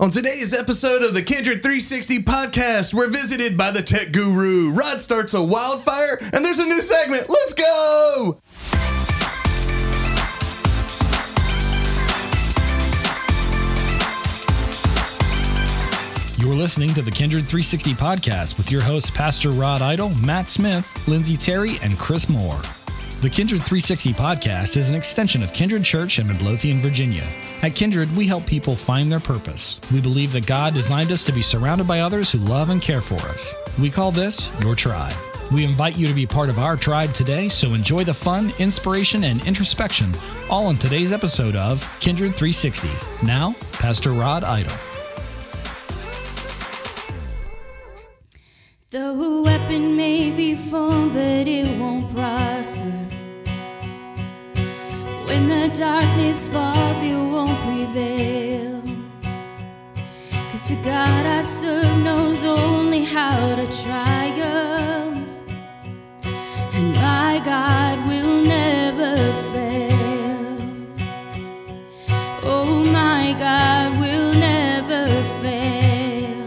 On today's episode of the Kindred 360 podcast, we're visited by the tech guru. Rod starts a wildfire, and there's a new segment. Let's go! You're listening to the Kindred 360 podcast with your hosts, Pastor Rod Idle, Matt Smith, Lindsay Terry, and Chris Moore. The Kindred 360 podcast is an extension of Kindred Church in Midlothian, Virginia. At Kindred, we help people find their purpose. We believe that God designed us to be surrounded by others who love and care for us. We call this your tribe. We invite you to be part of our tribe today, so enjoy the fun, inspiration, and introspection all in today's episode of Kindred 360. Now, Pastor Rod Idle. The weapon may be formed, but it won't prosper. When the darkness falls, it won't prevail. Cause the God I serve knows only how to triumph. And my God will never fail. Oh, my God will never fail.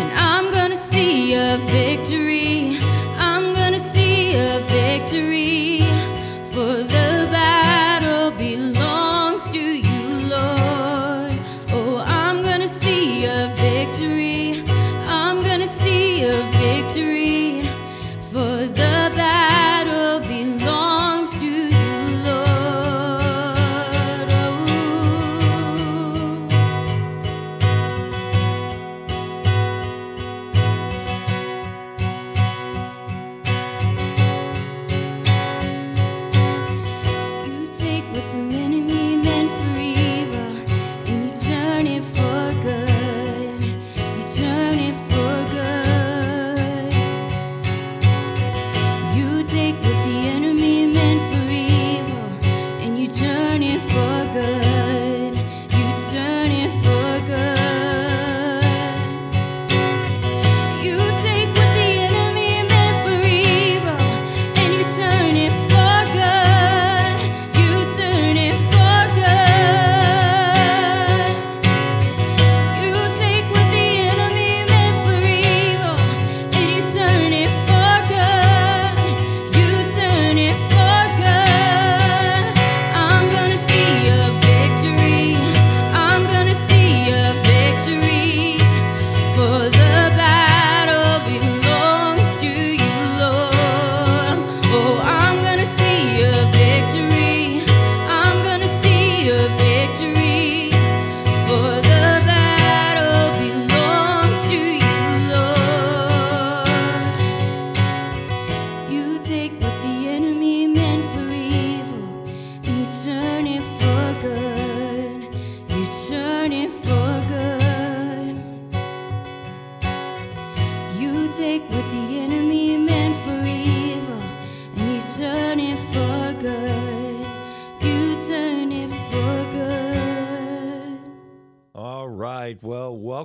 And I'm gonna see a victory. I'm gonna see a victory. See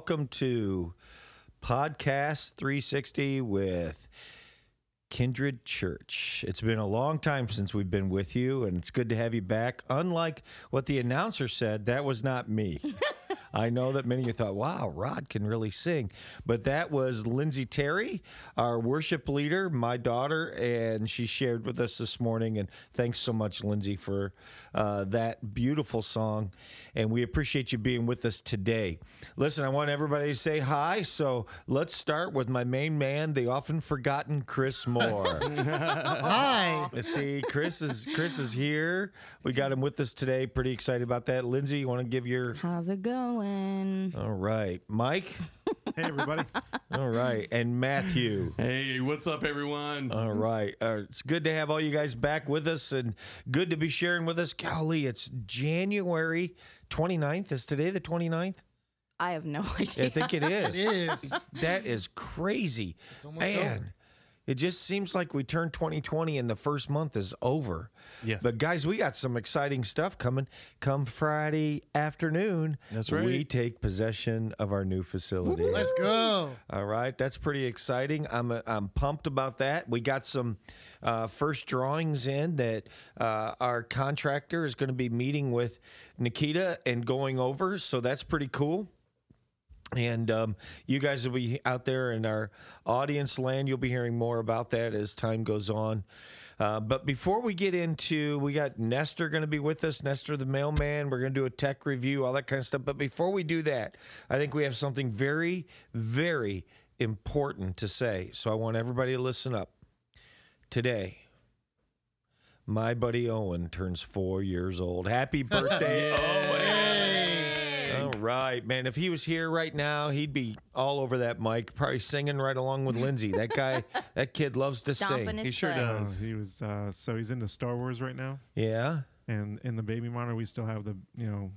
welcome to Podcast 360 with Kindred Church. It's been a long time since we've been with you, and it's good to have you back. Unlike what the announcer said, that was not me. I know that many of you thought, wow, Rod can really sing. But that was Lindsay Terry, our worship leader, my daughter, and she shared with us this morning. And thanks so much, Lindsay, for uh, that beautiful song. And we appreciate you being with us today. Listen, I want everybody to say hi. So let's start with my main man, the often forgotten Chris Moore. Hi. Let's see, Chris is Chris is here. We got him with us today. Pretty excited about that. Lindsay, you want to give your How's it going? all right, Mike. Hey, everybody. All right, and Matthew. Hey, what's up, everyone? All right, uh, it's good to have all you guys back with us, and good to be sharing with us. Golly, it's January 29th. Is today the 29th? I have no idea. I think it is. It is. That is crazy, almost man. over. It just seems like we turned 2020 and the first month is over. Yeah. But guys, we got some exciting stuff coming. Come Friday afternoon, That's right. We take possession of our new facility. Let's go. All right, that's pretty exciting. I'm uh, I'm pumped about that. We got some uh, first drawings in that uh, our contractor is going to be meeting with Nikita and going over, so that's pretty cool. And um, you guys will be out there in our audience land. You'll be hearing more about that as time goes on. Uh, but before we get into, we got Nestor going to be with us, Nestor the mailman. We're going to do a tech review, all that kind of stuff. But before we do that, I think we have something very, very important to say. So I want everybody to listen up. Today, my buddy Owen turns four years old. Happy birthday, Owen! All right, man. If he was here right now, he'd be all over that mic, probably singing right along with Lindsay. That guy, that kid loves to Stomping sing. his He sure foot. Does. he was uh, so he's into Star Wars right now, Yeah. and in the baby monitor we still have the you know,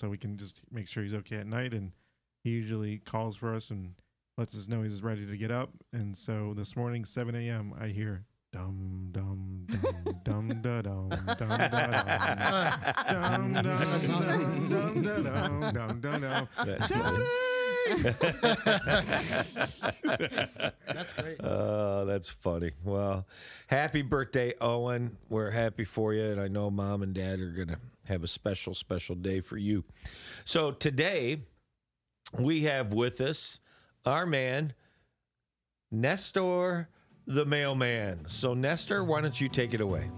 so we can just make sure he's okay at night. And he usually calls for us and lets us know he's ready to get up. And so this morning, 7 a.m., I hear dum dum dum dum da dum dum da dum dum dum dum dum da dum dum dum dum. That's. That's great. Oh, that's funny. Well, happy birthday, Owen. We're happy for you. And I know mom and dad are going to have a special, special day for you. So today, we have with us our man, Nestor the mailman. So, Nestor, why don't you take it away?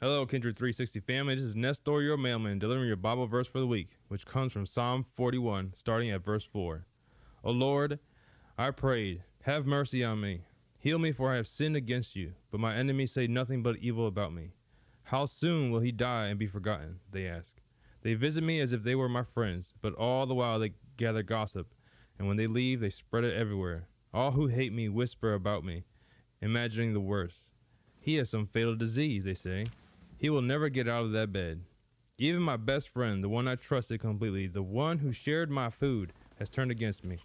Hello, Kindred 360 family. This is Nestor, your mailman, delivering your Bible verse for the week, which comes from Psalm 41, starting at verse 4. O Lord, I prayed, have mercy on me. Heal me, for I have sinned against you, but my enemies say nothing but evil about me. How soon will he die and be forgotten? They ask. They visit me as if they were my friends, but all the while they gather gossip, and when they leave, they spread it everywhere. All who hate me whisper about me, imagining the worst. He has some fatal disease, they say. He will never get out of that bed. Even my best friend, the one I trusted completely, the one who shared my food, has turned against me.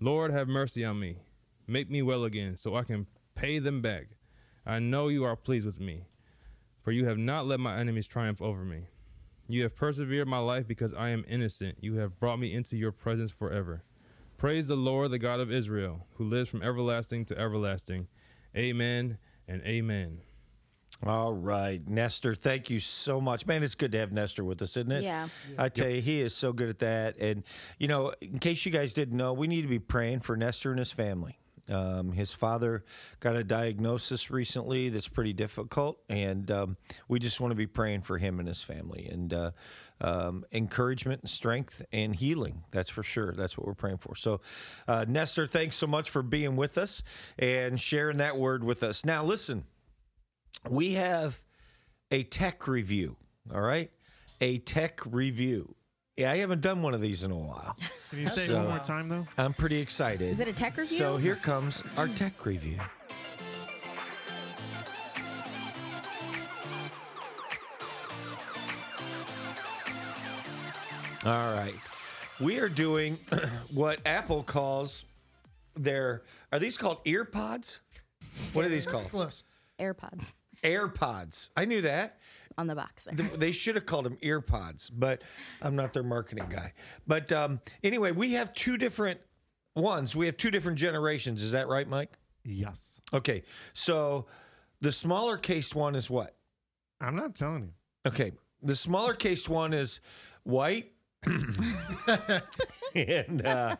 Lord, have mercy on me. Make me well again, so I can pay them back. I know you are pleased with me, for you have not let my enemies triumph over me. You have persevered my life because I am innocent. You have brought me into your presence forever. Praise the Lord, the God of Israel, who lives from everlasting to everlasting. Amen and amen. All right, Nestor, thank you so much. Man, it's good to have Nestor with us, isn't it? Yeah. I tell you, he is so good at that. And, you know, in case you guys didn't know, we need to be praying for Nestor and his family. Um, his father got a diagnosis recently that's pretty difficult, and um, we just want to be praying for him and his family and uh, um, encouragement and strength and healing. That's for sure. That's what we're praying for. So, uh, Nestor, thanks so much for being with us and sharing that word with us. Now, listen, we have a tech review. All right, a tech review. Yeah, I haven't done one of these in a while. Can you say it So- one more time though? I'm pretty excited. Is it a tech review? So here comes our tech review. All right. We are doing what Apple calls their are these called ear pods? What are these called? Close. AirPods AirPods. I knew that. On the box there. They should have called them ear pods, but I'm not their marketing guy. But um, anyway, we have two different ones. We have two different generations. Is that right, Mike? Yes. Okay. So the smaller cased one is what? I'm not telling you. Okay. The smaller cased one is white. and uh,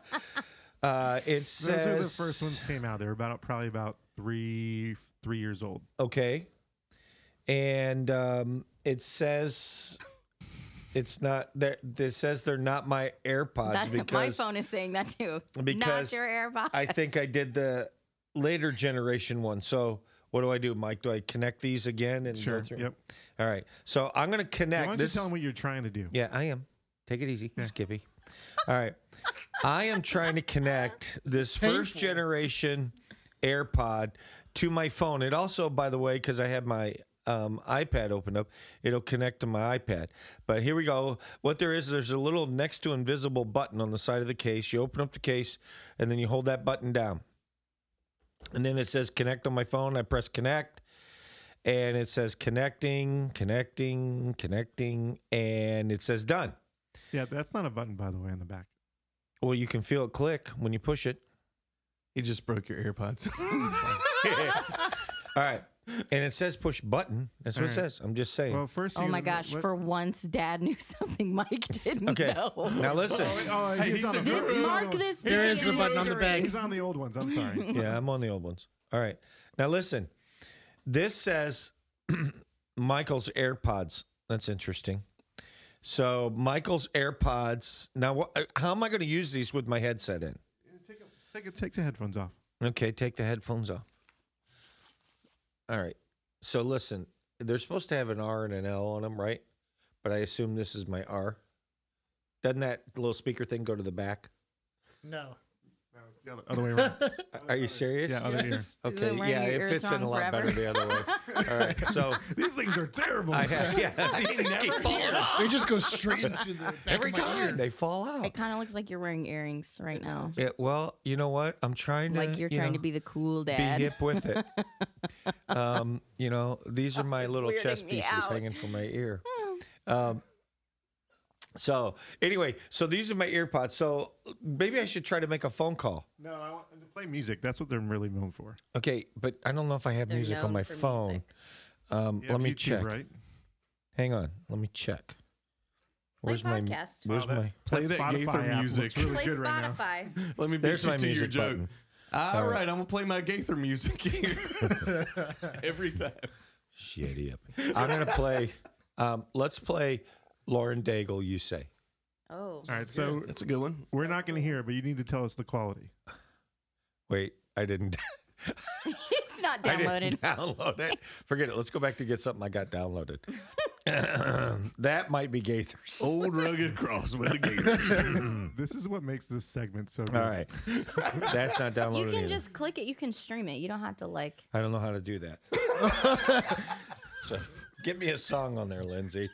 uh, it Those are the first ones came out. They were about probably about three three years old. Okay. And um, it says. It's not that. This says they're not my AirPods That, because my phone is saying that too. because Not your AirPods. I think I did the later generation one. So what do I do, Mike? Do I connect these again and Sure. go through? Yep. All right. So I'm going to connect. Why connect don't this. you tell them what you're trying to do? yeah, I am. Take it easy, Skippy. All right. I am trying to connect this first generation AirPod to my phone. It also, by the way, because I have my um, iPad opened up, it'll connect to my iPad. But here we go. What there is, there's a little next to invisible button on the side of the case. You open up the case, and then you hold that button down. And then it says connect on my phone. I press connect, and it says connecting, connecting, connecting, and it says done. Yeah, that's not a button, by the way, on the back. Well, you can feel it click when you push it. He just broke your AirPods. All right. And it says push button. That's what it All right. says. I'm just saying. Well, first. Oh you- my gosh! let- For once, Dad knew something Mike didn't okay. know. Now listen. Oh, Hey, he's he's on the the This guru. mark this There day is a button on the history. bag. He's on the old ones. I'm sorry. Yeah, I'm on the old ones. All right. Now listen. This says Michael's AirPods. That's interesting. So Michael's AirPods. Now, what, uh, how am I going to use these with my headset in? Take, a- take, a- take the headphones off. Okay, take the headphones off. All right. So listen, they're supposed to have an R and an L on them, right? But I assume this is my R. Doesn't that little speaker thing go to the back? No. No, it's the other, other way around. Are you serious? Yeah, other ear. Yes. You've Okay. wearing Yeah, your it ears fits in wrong a lot forever. better the other way. All right. So These things are terrible. I have, yeah, these things keep falling off. They just go straight into the back Every of my time ear. they fall out. It kind of looks like you're wearing earrings right now, Yeah, well, you know what? I'm trying to like you're you trying know, to be the cool dad. be dad. hip with it. um, you know, these are my it's little chess me pieces out. Hmm. hanging from my ear. Um, so anyway, so these are my earpods. So maybe I should try to make a phone call. No, I want them to play music. That's what they're really known for. Okay, but I don't know if I have They're music on known my for phone. music. Um, You let me YouTube, check. Right? Hang on, let me check. Where's my podcast. Where's Wow, that- my? Play that Spotify Gaither app music. really Play good right now. Spotify. Let me beat There's you my to your music joke. button. All All right. right. I'm gonna play my Gaither music here every time. Shitty up. I'm gonna play. Um, let's play Lauren Daigle. You say. Oh, All right, so That's a good one. we're not going to hear it, but you need to tell us the quality. Wait, I didn't. it's not I downloaded. didn't download it. Forget it. Let's go back to get something I got downloaded. that might be Gaithers. Old rugged cross with the Gaithers. This is what makes this segment so good. All right. That's not downloaded. You can either. just click it. You can stream it. You don't have to like. I don't know how to do that. so, give me a song on there, Lindsay.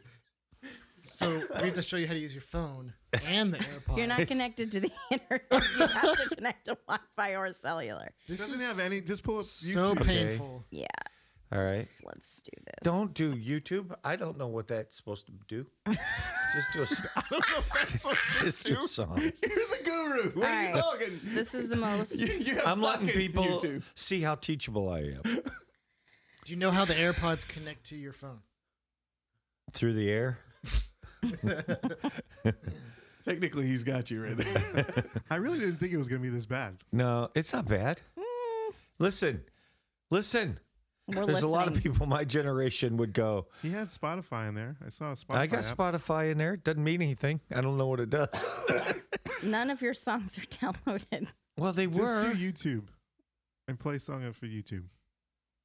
So we have to show you how to use your phone and the AirPods. You're not connected to the internet. You have to connect to Wi-Fi or cellular. This doesn't have any. Just pull up so YouTube. Okay. painful. Yeah. All right. Let's, let's do this. Don't do YouTube. I don't know what that's supposed to do. Just do a. s- Just do a song. You're the guru. What All are you right. talking? This is the most. You, you have I'm letting people YouTube. see how teachable I am Do you know how the AirPods connect to your phone? through the air. Technically, he's got you right there. I really didn't think it was going to be this bad. No, it's not bad. Mm. Listen, listen. We're There's a lot of listening. people my generation would go. He had Spotify in there. I saw a Spotify. I got app. Spotify in there. Doesn't mean anything. I don't know what it does. None of your songs are downloaded. well, they Just were. do YouTube and play a song for YouTube.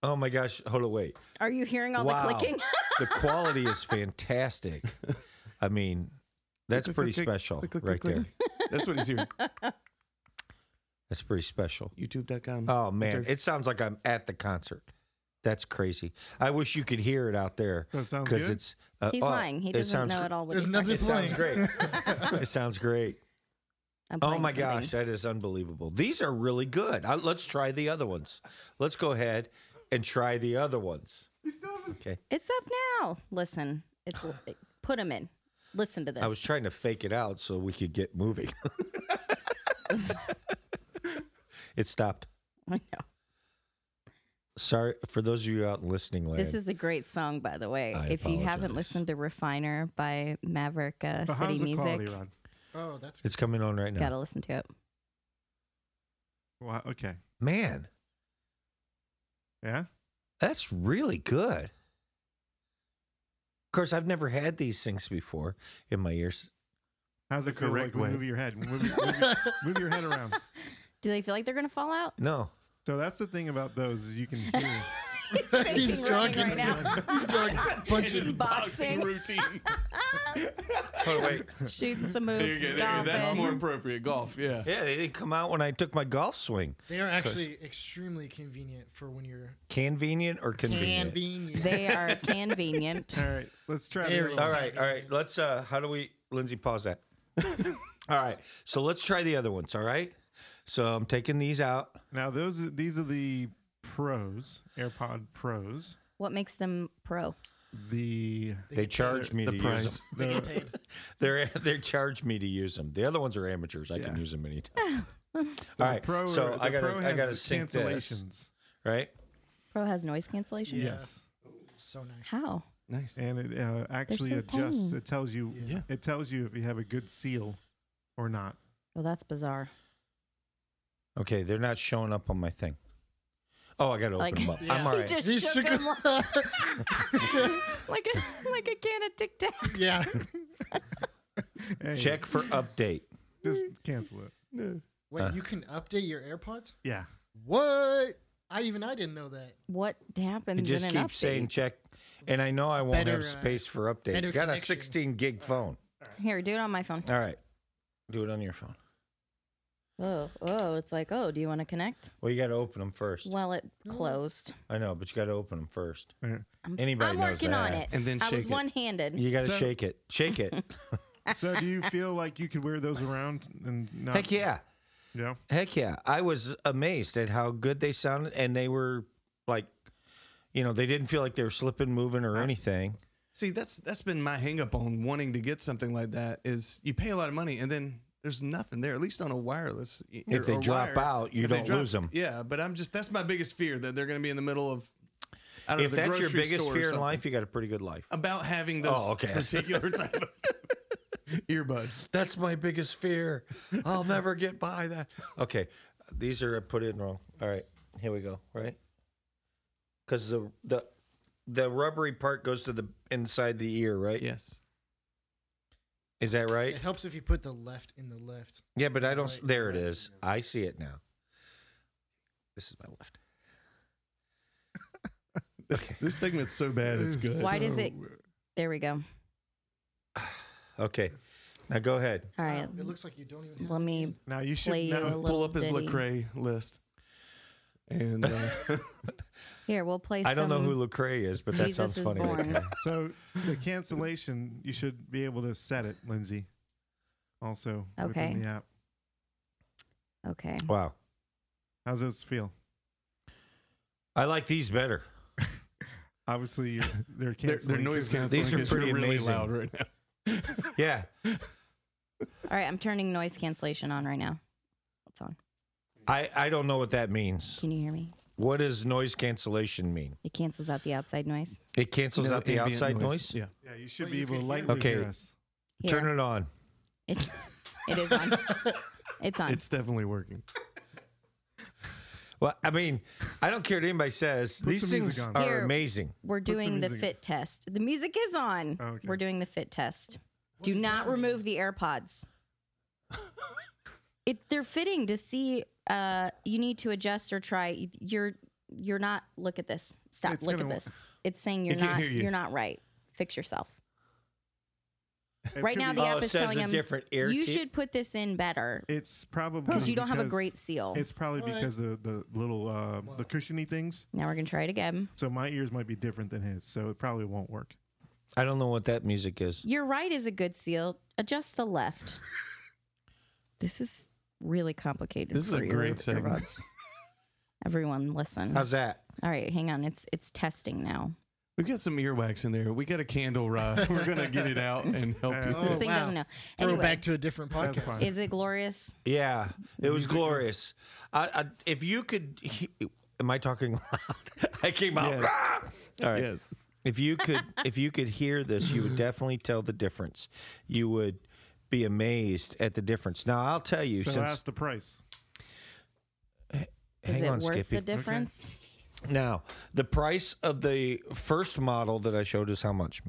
Oh my gosh! Hold on, wait. Are you hearing all Wow. the clicking? The quality is fantastic. I mean, that's Click, pretty click, click, special click, click, right click, there. click. That's what he's hearing. That's pretty special. YouTube.com. Oh man, Enter. it sounds like I'm at the concert. That's crazy. I wish you could hear it out there That sounds because good. it's. Uh, He's oh, lying. He doesn't sounds know gr- at all what There's he's nothing talking It sounds great. it sounds great. Oh my something. gosh, that is unbelievable. These are really good. I, let's try the other ones. Let's go ahead and try the other ones. Okay. It's up now. Listen, it's put them in. Listen to this. I was trying to fake it out so we could get moving. it stopped. I know. Sorry for those of you out listening land. This is a great song, by the way. I if you haven't listened to Refiner by Maverick uh, But City how's the Music, quality, Rod? Oh, that's it's coming on right now. gotta listen to it. Wow, okay. Man, Yeah. that's really good. Of course, I've never had these things before in my ears. How's The it feel correct like way. move your head? Move, move, move your head around. Do they feel like they're gonna fall out? No. So that's the thing about those is you can hear. He's faking He's running drunk right and now. he's drunk. Bunch In his boxing boxing. routine. Hold on, wait. Shooting some moves. There you go. There, Stop that's it. more appropriate. Golf. Yeah. Yeah, they didn't come out when I took my golf swing. They are actually extremely convenient for when you're Convenient or convenient? convenient. They are convenient. All right, let's try. Very the All other one. right, all right. Let's. uh How do we, Lindsay? Pause that. all right. So let's try the other ones. All right. So I'm taking these out. Now those are- these are the pros, AirPod Pros. What makes them pro? The They, get charged me The to price. use them. They the get paid. They're they charged me to use them. The other ones are amateurs. I can use them anytime. all the. Pro, so the I gotta I gotta sync this. cancellations. Right. Pro has noise cancellation. Yeah. Yes. So nice. How? Nice. And it uh, actually so adjusts. tiny. It tells you. Yeah. It tells you if you have a good seal or not. Well, that's bizarre. Okay, they're not showing up on my thing. Oh, I got to open Like- them up. Yeah. I'm all right. He just He shook shook him like, like a like a can of Tic Tacs. Yeah. Hey, Check for update. Just cancel it. Wait, Uh. you can update your AirPods? Yeah. What? I even I didn't know that. What happens It just in an keeps saying check, and I know I won't Better, have uh, space for update. better Got a connection. 16 gig phone. Here, do it on my phone. All right, do it on your phone. Oh, oh, it's like, oh, do you want to connect? Well, you got to open them first. Well, it closed. I know, but you got to open them first. I'm, Anybody I'm knows working on that. it. And then I was shake it. one-handed. You got to So- shake it. Shake it. So do you feel like you could wear those around and not? Heck yeah. Yeah. Heck yeah. I was amazed at how good they sounded, and they were like, you know, they didn't feel like they were slipping, moving, or anything. See, that's that's been my hang up on wanting to get something like that is you pay a lot of money and then there's nothing there, at least on a wireless. If they drop wire, out, you don't drop- lose them. Yeah, but I'm just that's my biggest fear that they're going to be in the middle of. I don't If know, the that's your biggest fear in life, you got a pretty good life. about having oh, those Oh, okay. particular type of earbuds. That's my biggest fear. I'll never get by that. Okay, these are put in wrong. All right, here we go. Right, because the the the rubbery part goes to the inside the ear, right? Yes. Is that right? It helps if you put the left in the left. Yeah, but I don't. Right, There it right. is. I see it now. This is my left. This, this segment's so bad it's good. Why does it? There we go. Okay, now go ahead. All right. It looks like you don't even. Have Let me Now you should play you now, Pull up his ditty. Lecrae list. And uh, Here, we'll play. I don't know who Lecrae is, but that Jesus sounds is funny. right born. there. So the cancellation, you should be able to set it, Lindsay. Also Okay. within the app. Okay. Wow, How's those feel? I like these better. Obviously, you're, they're they're, canceling. they're noise 'cause canceling. These are 'cause you're pretty really amazing. loud right now. Yeah, All right. I'm turning noise cancellation on right now. What's on? I I don't know what that means. Can you hear me? What does noise cancellation mean? It cancels out the outside noise. It cancels No, out the ambient outside noise. Yeah. Yeah, you should Well, be you able to could hear lightly Okay. hear us. Here. Turn it on. It, it is on. It's on. It's definitely working. Well, I mean, I don't care what anybody says. These some music things on. are Here. amazing. We're doing the music- fit test. The music is on. Oh, okay. We're doing the fit test. Do not that mean? remove the AirPods. it they're fitting to see uh you need to adjust or try you're you're not look at this. Stop. It's look at gonna- this. It's saying you're can't you. you're not right. Fix yourself. It Right now be- the Oh, app it is says telling a him different ear you key? should put this in better it's probably because you don't have a great seal. It's probably What? because of the little uh, the cushiony things. Now we're gonna try it again. So my ears might be different than his, so it probably won't work. I don't know what that music is. Your right is a good seal. Adjust the left. this is really complicated. This is a great segment. Everyone, listen. How's that? All right, hang on. It's it's testing now. We've got some earwax in there. We got a candle, Rod. We're gonna get it out and help you. Oh, this thing wow. doesn't know. Throw Anyway, back to a different podcast. is it glorious? Yeah, it was glorious. I, I, if you could, he- am I talking loud? I came out. Yes. "Rah!" All right. Yes. If you could, if you could hear this, you would definitely tell the difference. You would be amazed at the difference. Now, I'll tell you. so since ask the price. Is hang it on, worth Skippy. the difference? Now, the price of the first model that I showed is how much?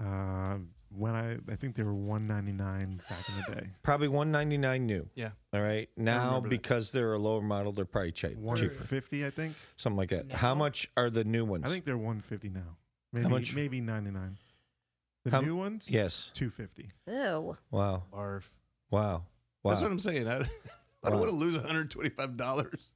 Uh, when I I think they were one ninety nine back in the day. Probably one ninety nine new. Yeah. All right. Now, remember that. because they're a lower model, they're probably cheap, One cheaper, fifty, I think. something like that. How much are the new ones? I think they're one fifty now. Maybe much? maybe ninety nine. The How- new ones, Yes. two fifty. Ew. Wow. Barf. Wow. Wow. That's what I'm saying. I, I don't Wow. want to lose $125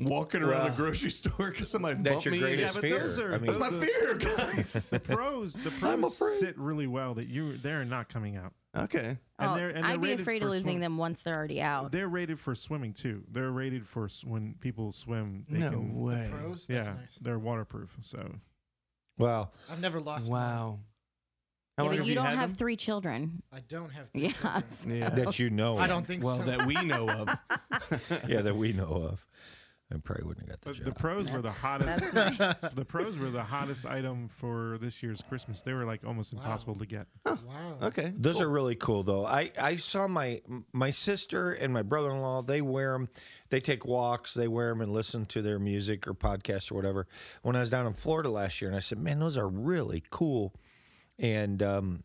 walking around Wow. the grocery store because somebody That's bumped your me. greatest but fear. those are- I mean, That's my The- fear, guys. The pros, the I'm pros afraid. sit really well that you they're not coming out. okay. And Oh, they're- and I'd they're be rated afraid for of losing swim- them once they're already out. They're rated for swimming too. They're rated for s- when people swim. They No can, way. Pros. That's Yeah, nice. they're waterproof. So wow. I've never lost. mine. Wow. How yeah, but have you don't have them? three children. I don't have. three Yeah. children. Yeah. That you know. I don't think so. well, so. that we know of. Yeah, that we know of. I probably wouldn't have got the The, the job. pros were the hottest. the pros were the hottest item for this year's Christmas. They were like almost impossible to get. Wow. Okay. Those are really cool, though. I, I saw my my sister and my brother in law. They wear them. They take walks. They wear them and listen to their music or podcasts or whatever. When I was down in Florida last year, and I said, "Man, those are really cool," and um,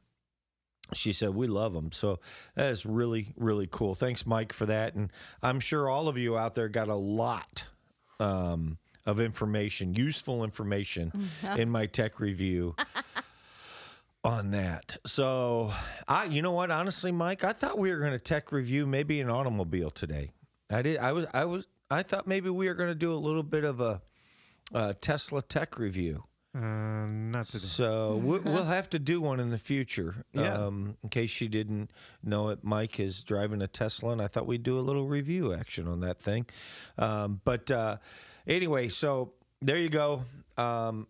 she said, "We love them." So that is really really cool. Thanks, Mike, for that. And I'm sure all of you out there got a lot um, of information, useful information, in my tech review on that. So, I, you know what? Honestly, Mike, I thought we were going to tech review maybe an automobile today. I did. I was. I was. I thought maybe we were going to do a little bit of a, uh Tesla tech review. Uh, not today. So we, we'll have to do one in the future. Yeah. Um, in case you didn't know it, Mike is driving a Tesla, and I thought we'd do a little review action on that thing. Um, but uh, anyway, so there you go. Um,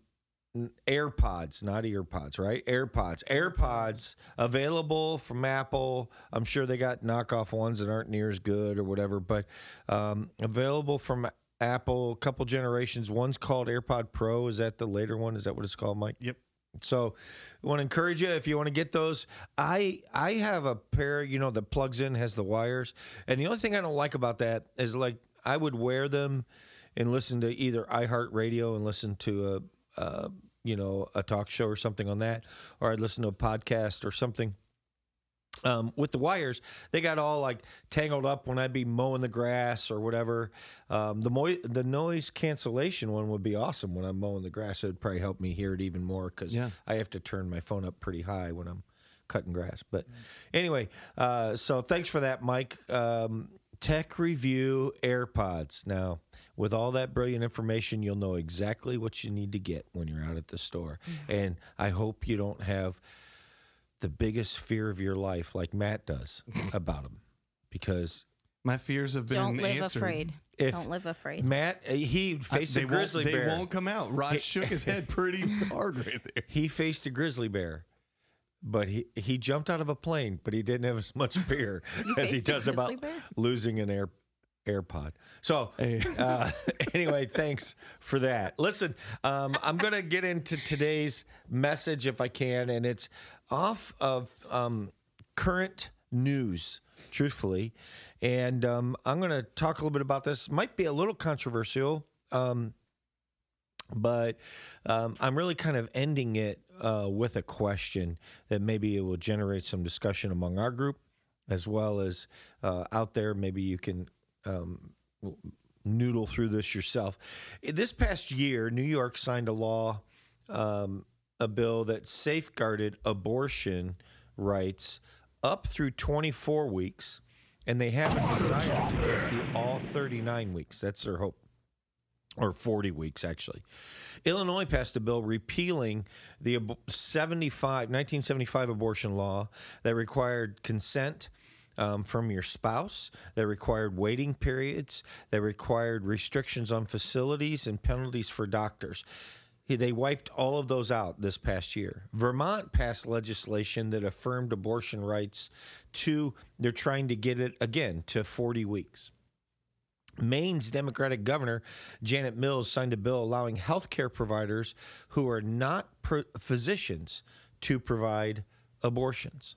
AirPods, not earpods, right? AirPods. AirPods available from Apple. I'm sure they got knockoff ones that aren't near as good or whatever, but um, available from Apple. A couple generations. One's called AirPod Pro. Is that the later one? Is that what it's called, Mike? Yep. So, I want to encourage you if you want to get those. I I have a pair, you know, that plugs in, has the wires, and the only thing I don't like about that is like I would wear them and listen to either iHeartRadio and listen to a, a you know a talk show or something on that, or I'd listen to a podcast or something. Um, with the wires, they got all like tangled up when I'd be mowing the grass or whatever. Um, the mo- the noise cancellation one would be awesome when I'm mowing the grass. It would probably help me hear it even more because Yeah. I have to turn my phone up pretty high when I'm cutting grass. But anyway, uh, so thanks for that, Mike. Um, tech review AirPods. Now, with all that brilliant information, you'll know exactly what you need to get when you're out at the store. And I hope you don't have the biggest fear of your life like Matt does about them because My fears have been Don't live answered. afraid. If- Don't live afraid. Matt uh, he faced they a grizzly won't, bear. They won't come out. Rod shook his head pretty hard right there. He faced a grizzly bear. But he, he jumped out of a plane, but he didn't have as much fear as he does about bear? losing an air AirPod. So, uh, anyway, thanks for that. Listen, um, I'm going to get into today's message if I can, and it's off of um, current news, truthfully. And um, I'm going to talk a little bit about this. Might be a little controversial. Um, but um, I'm really kind of ending it uh, with a question that maybe it will generate some discussion among our group as well as uh, out there. Maybe you can um, noodle through this yourself. This past year, New York signed a law, um, a bill that safeguarded abortion rights up through 24 weeks, and they haven't decided to go through all 39 weeks. That's their hope or 40 weeks actually. Illinois passed a bill repealing the 75 1975 abortion law that required consent um, from your spouse, that required waiting periods, that required restrictions on facilities and penalties for doctors. They wiped all of those out this past year. Vermont passed legislation that affirmed abortion rights to, they're trying to get it again to 40 weeks. Maine's Democratic Governor Janet Mills signed a bill allowing healthcare providers who are not pr- physicians to provide abortions.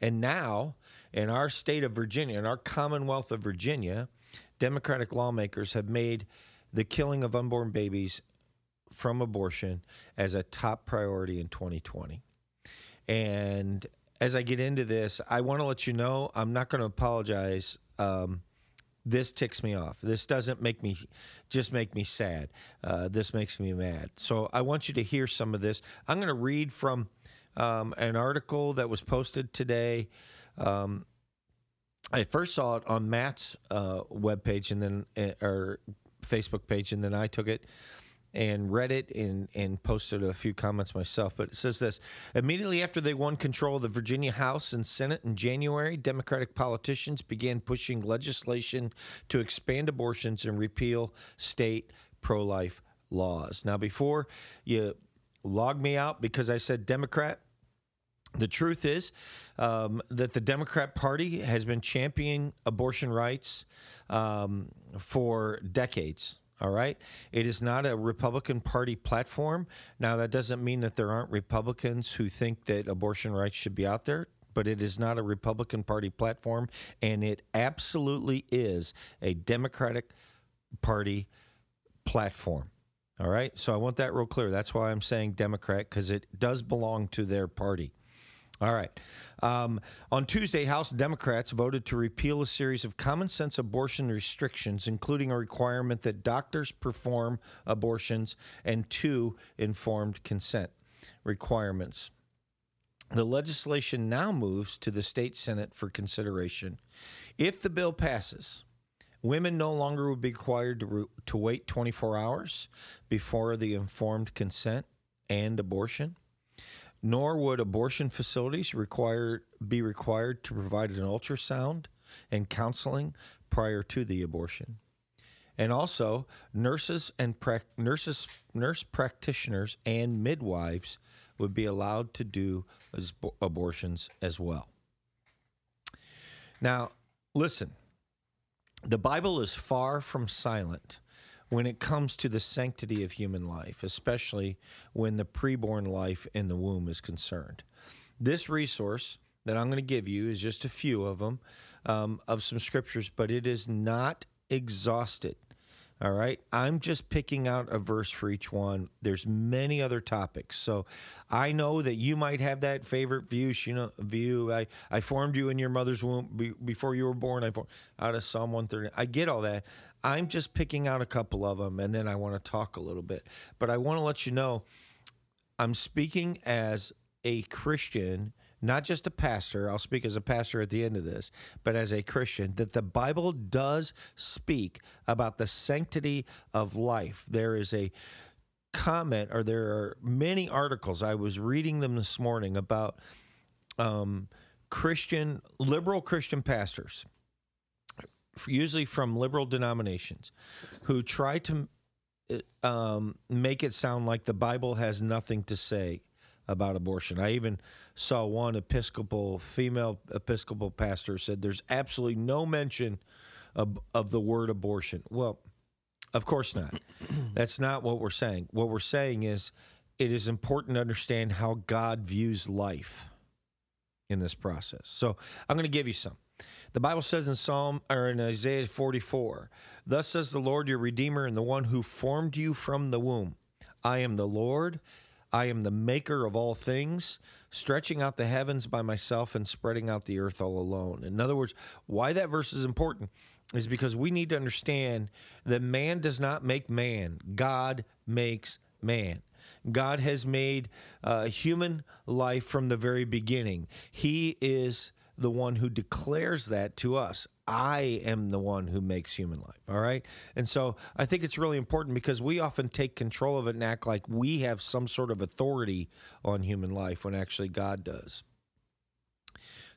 And now, in our state of Virginia, in our Commonwealth of Virginia, Democratic lawmakers have made the killing of unborn babies from abortion as a top priority in 2020. And as I get into this, I want to let you know I'm not going to apologize. Um, this ticks me off. This doesn't make me just make me sad. Uh, this makes me mad. So I want you to hear some of this. I'm going to read from um, an article that was posted today. Um, I first saw it on Matt's uh, webpage and then uh, or Facebook page, and then I took it and read it and, and posted a few comments myself. But it says this immediately after they won control of the Virginia House and Senate in January, Democratic politicians began pushing legislation to expand abortions and repeal state pro life laws. Now, before you log me out because I said Democrat, The truth is um, that the Democrat Party has been championing abortion rights um, for decades. All right. It is not a Republican Party platform. Now, that doesn't mean that there aren't Republicans who think that abortion rights should be out there, but it is not a Republican Party platform. And it absolutely is a Democratic Party platform. All right. So I want that real clear. That's why I'm saying Democrat, because it does belong to their party. All right. Um, on Tuesday, House Democrats voted to repeal a series of common sense abortion restrictions, including a requirement that doctors perform abortions and two informed consent requirements. The legislation now moves to the state Senate for consideration. If the bill passes, women no longer would be required to, ru- to wait 24 hours before the informed consent and abortion nor would abortion facilities require be required to provide an ultrasound and counseling prior to the abortion. And also, nurses and prac- nurses, nurse practitioners and midwives would be allowed to do as- abortions as well. Now, listen. The Bible is far from silent when it comes to the sanctity of human life, especially when the preborn life in the womb is concerned. This resource that I'm going to give you is just a few of them um, of some scriptures, but it is not exhausted. All right. I'm just picking out a verse for each one. There's many other topics. So I know that you might have that favorite view, you know, view. I, I formed you in your mother's womb before you were born. I formed out of Psalm 130. I get all that. I'm just picking out a couple of them and then I want to talk a little bit. But I want to let you know I'm speaking as a Christian, not just a pastor. I'll speak as a pastor at the end of this, but as a Christian, that the Bible does speak about the sanctity of life. There is a comment, or there are many articles. I was reading them this morning about um, Christian, liberal Christian pastors, usually from liberal denominations, who try to um, make it sound like the Bible has nothing to say about abortion. I even saw one Episcopal, female Episcopal pastor said there's absolutely no mention of, of the word abortion. Well, of course not. That's not what we're saying. What we're saying is it is important to understand how God views life in this process. So I'm going to give you some. The Bible says in Psalm or in Isaiah 44, Thus says the Lord your Redeemer and the one who formed you from the womb. I am the Lord, I am the maker of all things, stretching out the heavens by myself and spreading out the earth all alone. In other words, why that verse is important is because we need to understand that man does not make man, God makes man. God has made uh, human life from the very beginning. He is the one who declares that to us. I am the one who makes human life. All right. And so I think it's really important because we often take control of it and act like we have some sort of authority on human life when actually God does.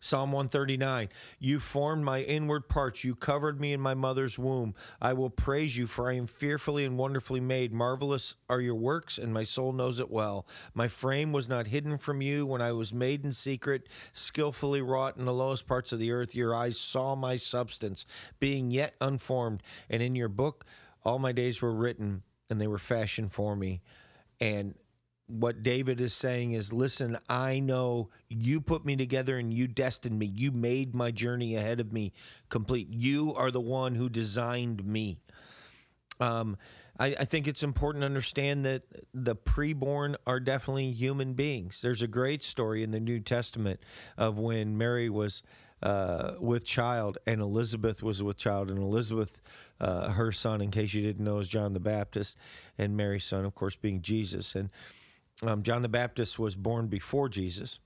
Psalm 139 You formed my inward parts. You covered me in my mother's womb. I will praise you, for I am fearfully and wonderfully made. Marvelous are your works, and my soul knows it well. My frame was not hidden from you when I was made in secret, skillfully wrought in the lowest parts of the earth. Your eyes saw my substance, being yet unformed. And in your book, all my days were written, and they were fashioned for me. And what David is saying is listen, I know you put me together and you destined me. You made my journey ahead of me complete. You are the one who designed me. Um, I, I think it's important to understand that the preborn are definitely human beings. There's a great story in the New Testament of when Mary was uh, with child and Elizabeth was with child, and Elizabeth, uh, her son, in case you didn't know, is John the Baptist, and Mary's son, of course, being Jesus. And um, John the Baptist was born before Jesus.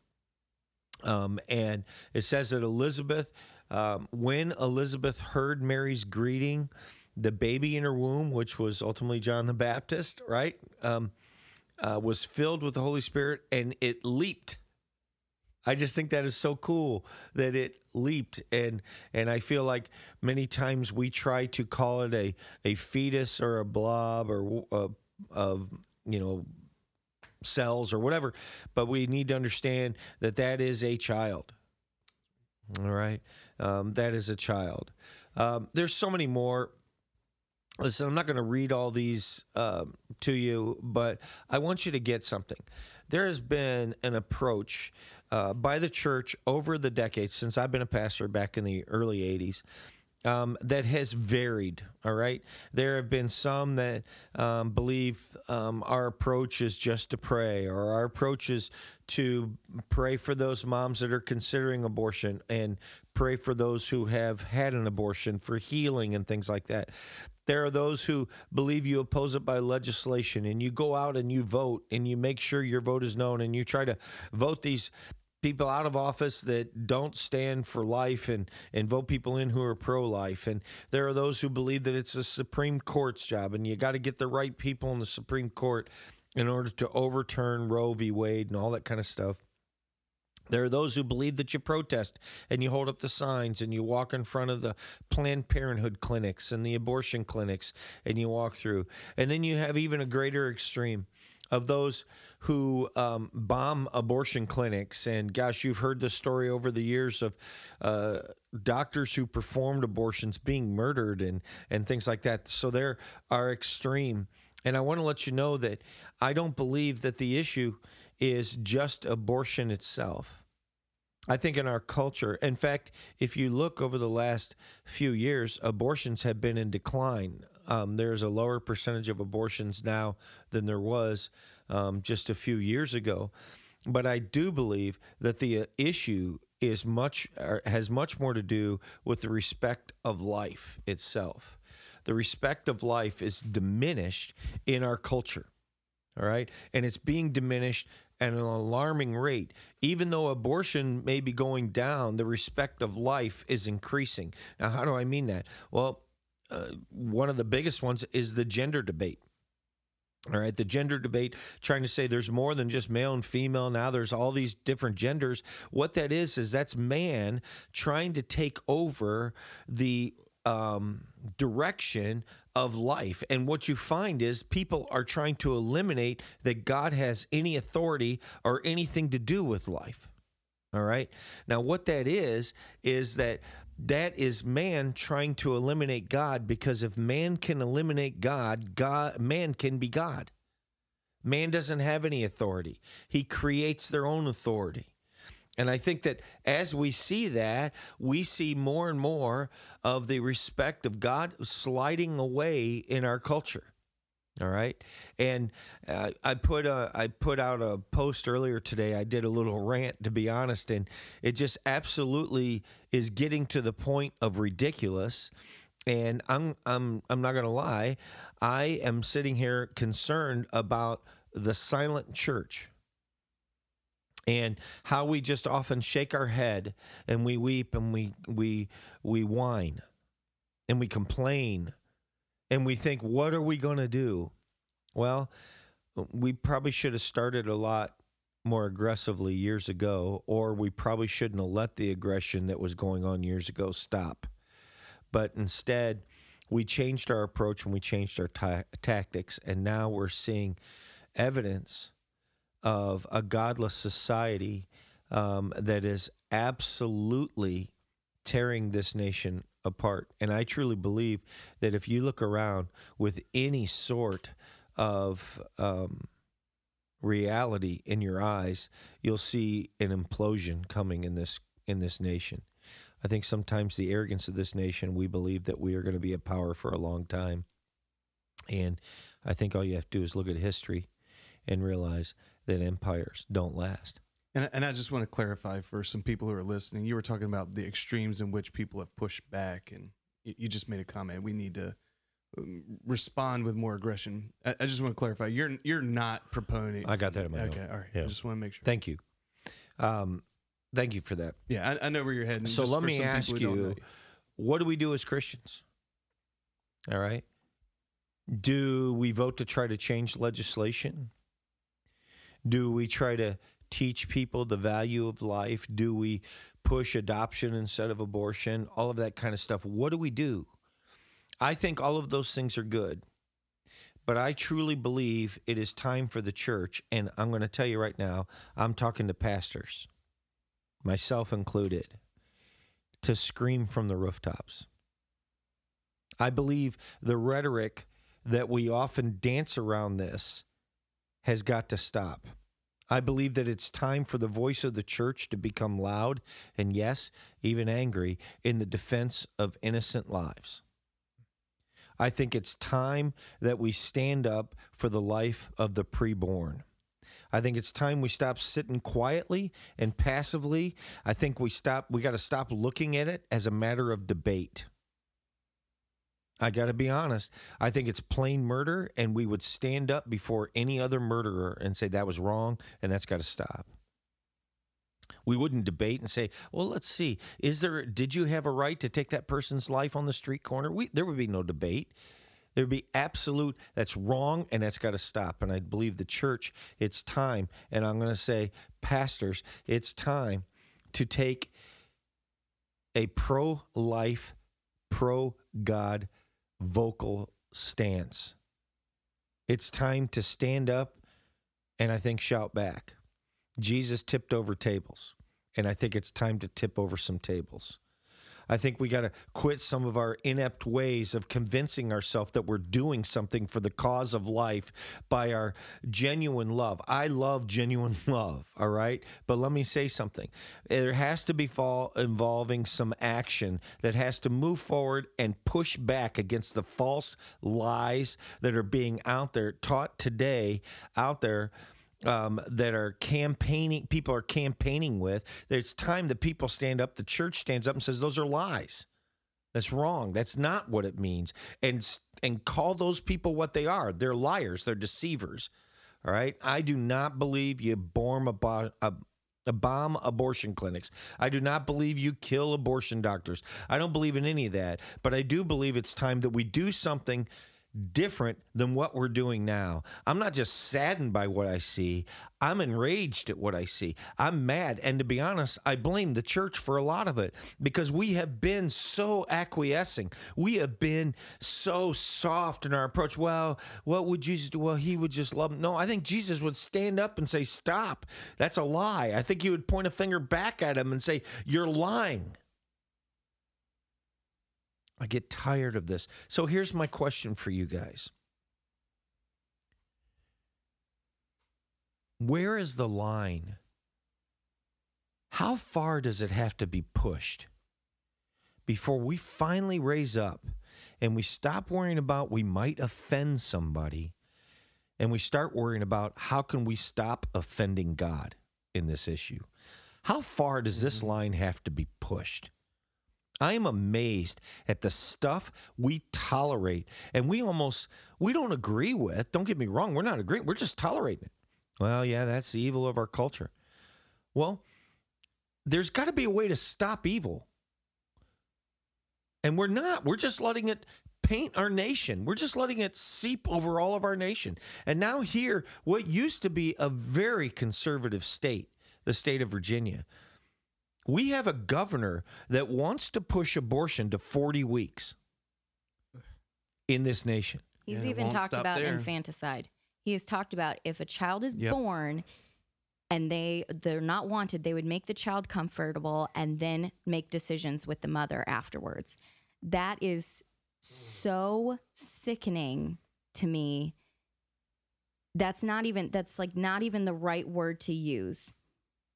Um, and it says that Elizabeth, um, when Elizabeth heard Mary's greeting, the baby in her womb, which was ultimately John the Baptist, right, um, uh, was filled with the Holy Spirit and it leaped. I just think that is so cool that it leaped and and I feel like many times we try to call it a a fetus or a blob or uh, of you know cells or whatever. But we need to understand that that is a child. All right. Um, that is a child. Um, there's so many more. Listen, I'm not going to read all these um, to you, but I want you to get something. There has been an approach uh, by the church over the decades since I've been a pastor back in the early 80s um, that has varied. All right. There have been some that um, believe um, our approach is just to pray, or our approach is to pray for those moms that are considering abortion and pray for those who have had an abortion for healing and things like that. There are those who believe you oppose it by legislation and you go out and you vote and you make sure your vote is known and you try to vote these people out of office that don't stand for life and, and vote people in who are pro life. And there are those who believe that it's a Supreme Court's job and you got to get the right people in the Supreme Court in order to overturn Roe v. Wade and all that kind of stuff. There are those who believe that you protest and you hold up the signs and you walk in front of the Planned Parenthood clinics and the abortion clinics and you walk through. And then you have even a greater extreme of those who um, bomb abortion clinics. And gosh, you've heard the story over the years of uh, doctors who performed abortions being murdered and, and things like that. So there are extreme. And I want to let you know that I don't believe that the issue is just abortion itself. I think in our culture, in fact, if you look over the last few years, abortions have been in decline. Um, there's a lower percentage of abortions now than there was um, just a few years ago. But I do believe that the uh, issue is much has much more to do with the respect of life itself. The respect of life is diminished in our culture. All right. And it's being diminished at an alarming rate. Even though abortion may be going down, the respect of life is increasing. Now, how do I mean that? Well, uh, one of the biggest ones is the gender debate. All right, the gender debate, trying to say there's more than just male and female. Now there's all these different genders. What that is, is that's man trying to take over the um, direction of life. And what you find is people are trying to eliminate that God has any authority or anything to do with life. All right. Now, what that is, is that that is man trying to eliminate God because if man can eliminate God, God man can be God. Man doesn't have any authority. He creates their own authority. And I think that as we see that, we see more and more of the respect of God sliding away in our culture. All right, and uh, I put a I put out a post earlier today. I did a little rant, to be honest, and it just absolutely is getting to the point of ridiculous. And I'm I'm I'm not going to lie, I am sitting here concerned about the silent church and how we just often shake our head and we weep and we we we whine and we complain and we think what are we going to do? Well we probably should have started a lot more aggressively years ago or we probably shouldn't have let the aggression that was going on years ago stop. But instead we changed our approach and we changed our ta- tactics and now we're seeing evidence of a godless society um, that is absolutely tearing this nation apart. And I truly believe that if you look around with any sort of um, reality in your eyes, you'll see an implosion coming in this in this nation. I think sometimes the arrogance of this nation, we believe that we are going to be a power for a long time. And I think all you have to do is look at history and realize that empires don't last. And, and I just want to clarify for some people who are listening, you were talking about the extremes in which people have pushed back, and you, you just made a comment. We need to um, respond with more aggression. I, I, just want to clarify. You're you're not proponent. I got that in my Okay, note. all right. Yeah. I just want to make sure. Thank you. Um, thank you for that. yeah, I, I know where you're heading. So let me ask people who don't you, what do we do as Christians? All right. Do we vote to try to change legislation? Do we try to teach people the value of life? Do we push adoption instead of abortion? All of that kind of stuff. What do we do? I think all of those things are good. But I truly believe it is time for the church, and I'm going to tell you right now, I'm talking to pastors, myself included, to scream from the rooftops. I believe the rhetoric that we often dance around this has got to stop. I believe that it's time for the voice of the church to become loud and, yes, even angry in the defense of innocent lives. I think it's time that we stand up for the life of the preborn. I think it's time we stop sitting quietly and passively. I think we stop we got to stop looking at it as a matter of debate. I got to be honest. I think it's plain murder, and we would stand up before any other murderer and say that was wrong and that's got to stop. We wouldn't debate and say, "Well, let's see. Is there? Did you have a right to take that person's life on the street corner?" We there would be no debate. There'd be absolute. That's wrong, and that's got to stop. And I believe the church. It's time, and I'm going to say, pastors, it's time to take a pro-life, pro-God vocal stance. It's time to stand up and I think shout back. Jesus tipped over tables, and I think it's time to tip over some tables. I think we got to quit some of our inept ways of convincing ourselves that we're doing something for the cause of life by our genuine love. I love genuine love, all right? But let me say something. There has to be fall involving some action that has to move forward and push back against the false lies that are being out there taught today out there um, that are campaigning, people are campaigning with. It's time that people stand up. The church stands up and says those are lies. That's wrong. That's not what it means. And and call those people what they are. They're liars. They're deceivers. All right. I do not believe you bomb abo- a, a bomb abortion clinics. I do not believe you kill abortion doctors. I don't believe in any of that. But I do believe it's time that we do something different than what we're doing now. I'm not just saddened by what I see, I'm enraged at what I see. I'm mad. And to be honest, I blame the church for a lot of it because we have been so acquiescing. We have been so soft in our approach. Well, what would Jesus do? Well, he would just love. No, I think Jesus would stand up and say, Stop. That's a lie. I think he would point a finger back at him and say, You're lying. I get tired of this. So here's my question for you guys Where is the line? How far does it have to be pushed before we finally raise up and we stop worrying about we might offend somebody and we start worrying about how can we stop offending God in this issue? How far does this mm-hmm. line have to be pushed? I am amazed at the stuff we tolerate and we almost we don't agree with. Don't get me wrong, we're not agreeing. We're just tolerating it. Well, yeah, that's the evil of our culture. Well, there's got to be a way to stop evil. And we're not. We're just letting it paint our nation. We're just letting it seep over all of our nation. And now here what used to be a very conservative state, the state of Virginia. We have a governor that wants to push abortion to 40 weeks in this nation. He's Yeah, even talked about there. infanticide. He has talked about if a child is Yep. born and they they're not wanted, they would make the child comfortable and then make decisions with the mother afterwards. That is so sickening to me. That's not even that's like not even the right word to use.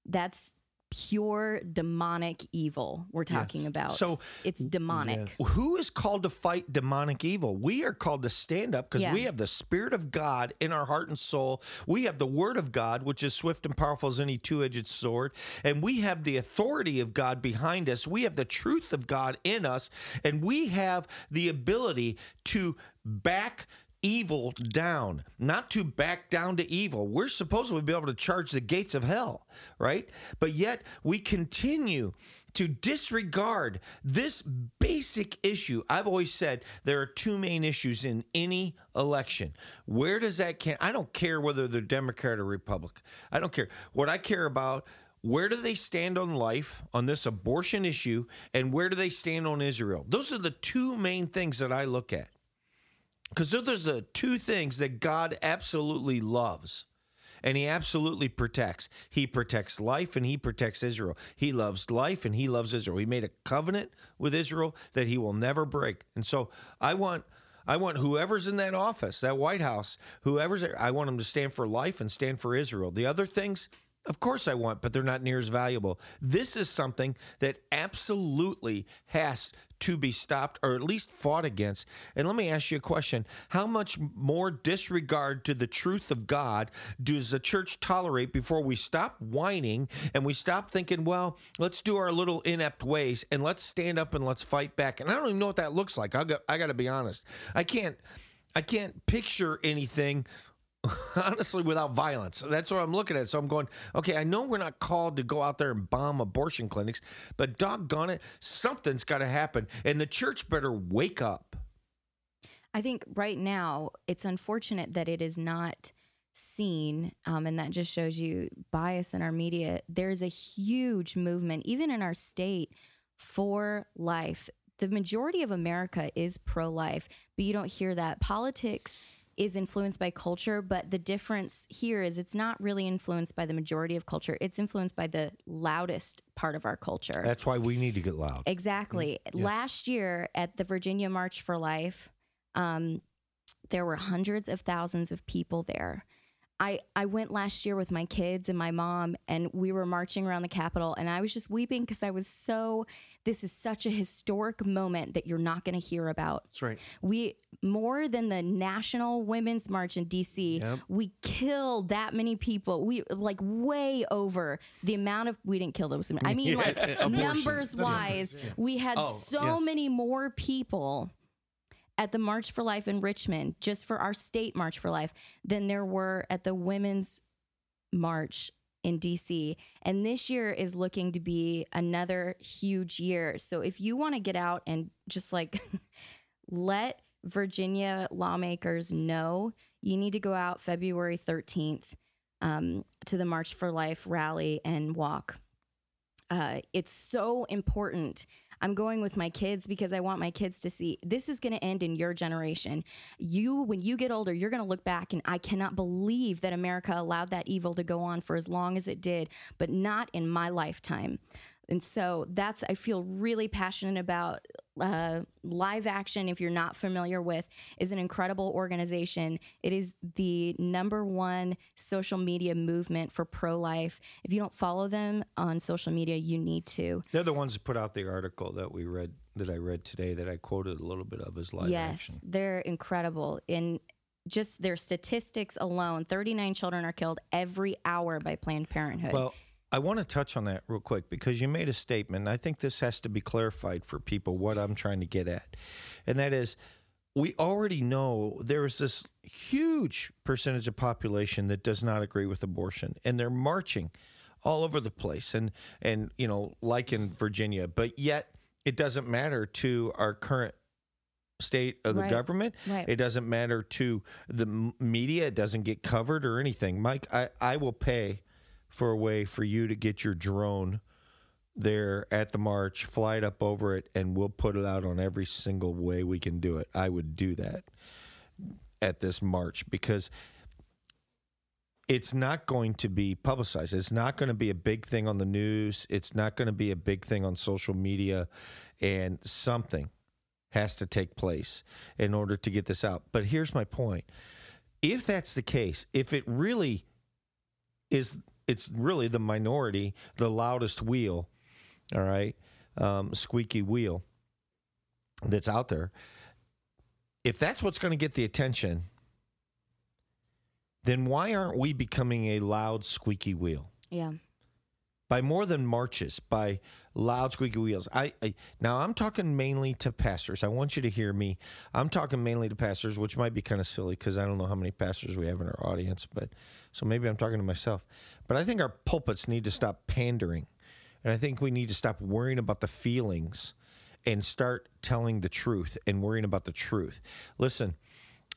That's pure demonic evil we're talking Yes. about. So it's demonic. Yes. Who is called to fight demonic evil? We are called to stand up because Yeah. we have the Spirit of God in our heart and soul. We have the Word of God, which is swift and powerful as any two edged sword. And we have the authority of God behind us. We have the truth of God in us. And we have the ability to back evil down, not to back down to evil. We're supposed to be able to charge the gates of hell, right? But yet we continue to disregard this basic issue. I've always said there are two main issues in any election. Where does that can I don't care whether they're Democrat or Republican. I don't care. What I care about where do they stand on life on this abortion issue and where do they stand on Israel? Those are the two main things that I look at. Because there's the two things that God absolutely loves and he absolutely protects. He protects life and he protects Israel. He loves life and he loves Israel. He made a covenant with Israel that he will never break. And so I want I want whoever's in that office, that White House, whoever's there, I want them to stand for life and stand for Israel. The other things, of course I want, but they're not near as valuable. This is something that absolutely has to be stopped or at least fought against. And let me ask you a question. How much more disregard to the truth of God does the church tolerate before we stop whining and we stop thinking, well, let's do our little inept ways and let's stand up and let's fight back? And I don't even know what that looks like. I got I got to be honest. I can't I can't picture anything honestly without violence. That's what I'm looking at. So I'm going, okay, I know we're not called to go out there and bomb abortion clinics, but doggone it, something's got to happen. And the church better wake up. I think right now it's unfortunate that it is not seen, um, and that just shows you bias in our media. There's a huge movement, even in our state, for life. The majority of America is pro life, but you don't hear that. Politics is influenced by culture, but the difference here is it's not really influenced by the majority of culture. It's influenced by the loudest part of our culture. That's why we need to get loud. Exactly. Last year at the Virginia March for Life, um, there were hundreds of thousands of people there. I, I went last year with my kids and my mom, and we were marching around the Capitol, and I was just weeping because I was so. This is such a historic moment that you're not going to hear about. That's right. We more than the National Women's March in DC. Yep. We killed that many people. We like way over the amount of we didn't kill those. I mean, like numbers wise, we had Oh, so yes. many more people at the March for Life in Richmond, just for our state March for Life, than there were at the Women's March in DC. And this year is looking to be another huge year. So if you want to get out and just like let Virginia lawmakers know, you need to go out February 13th um, to the March for Life rally and walk. Uh, it's so important. I'm going with my kids because I want my kids to see this is going to end in your generation. You, when you get older, you're going to look back and I cannot believe that America allowed that evil to go on for as long as it did, but not in my lifetime. And so that's, I feel really passionate about. Uh, Live Action, if you're not familiar with, is an incredible organization. It is the number one social media movement for pro life. If you don't follow them on social media, you need to. They're the ones that put out the article that we read, that I read today, that I quoted a little bit of as live yes, action. they're incredible. In just their statistics alone, 39 children are killed every hour by Planned Parenthood. Well, I want to touch on that real quick because you made a statement. And I think this has to be clarified for people what I'm trying to get at. And that is, we already know there is this huge percentage of population that does not agree with abortion, and they're marching all over the place, and and you know, like in Virginia, but yet it doesn't matter to our current state of the Right. government. Right. It doesn't matter to the media. It doesn't get covered or anything. Mike, I, I will pay for a way for you to get your drone there at the march, fly it up over it, and we'll put it out on every single way we can do it. I would do that at this march because it's not going to be publicized. It's not going to be a big thing on the news. It's not going to be a big thing on social media. And something has to take place in order to get this out. But here's my point. If that's the case, if it really is, it's really the minority, the loudest wheel, all right, um, squeaky wheel that's out there. If that's what's going to get the attention, then why aren't we becoming a loud, squeaky wheel? yeah. by more than marches, by loud squeaky wheels. I, I now I'm talking mainly to pastors. I want you to hear me. I'm talking mainly to pastors, which might be kind of silly because I don't know how many pastors we have in our audience, but so maybe I'm talking to myself. But I think our pulpits need to stop pandering, and I think we need to stop worrying about the feelings and start telling the truth and worrying about the truth. Listen,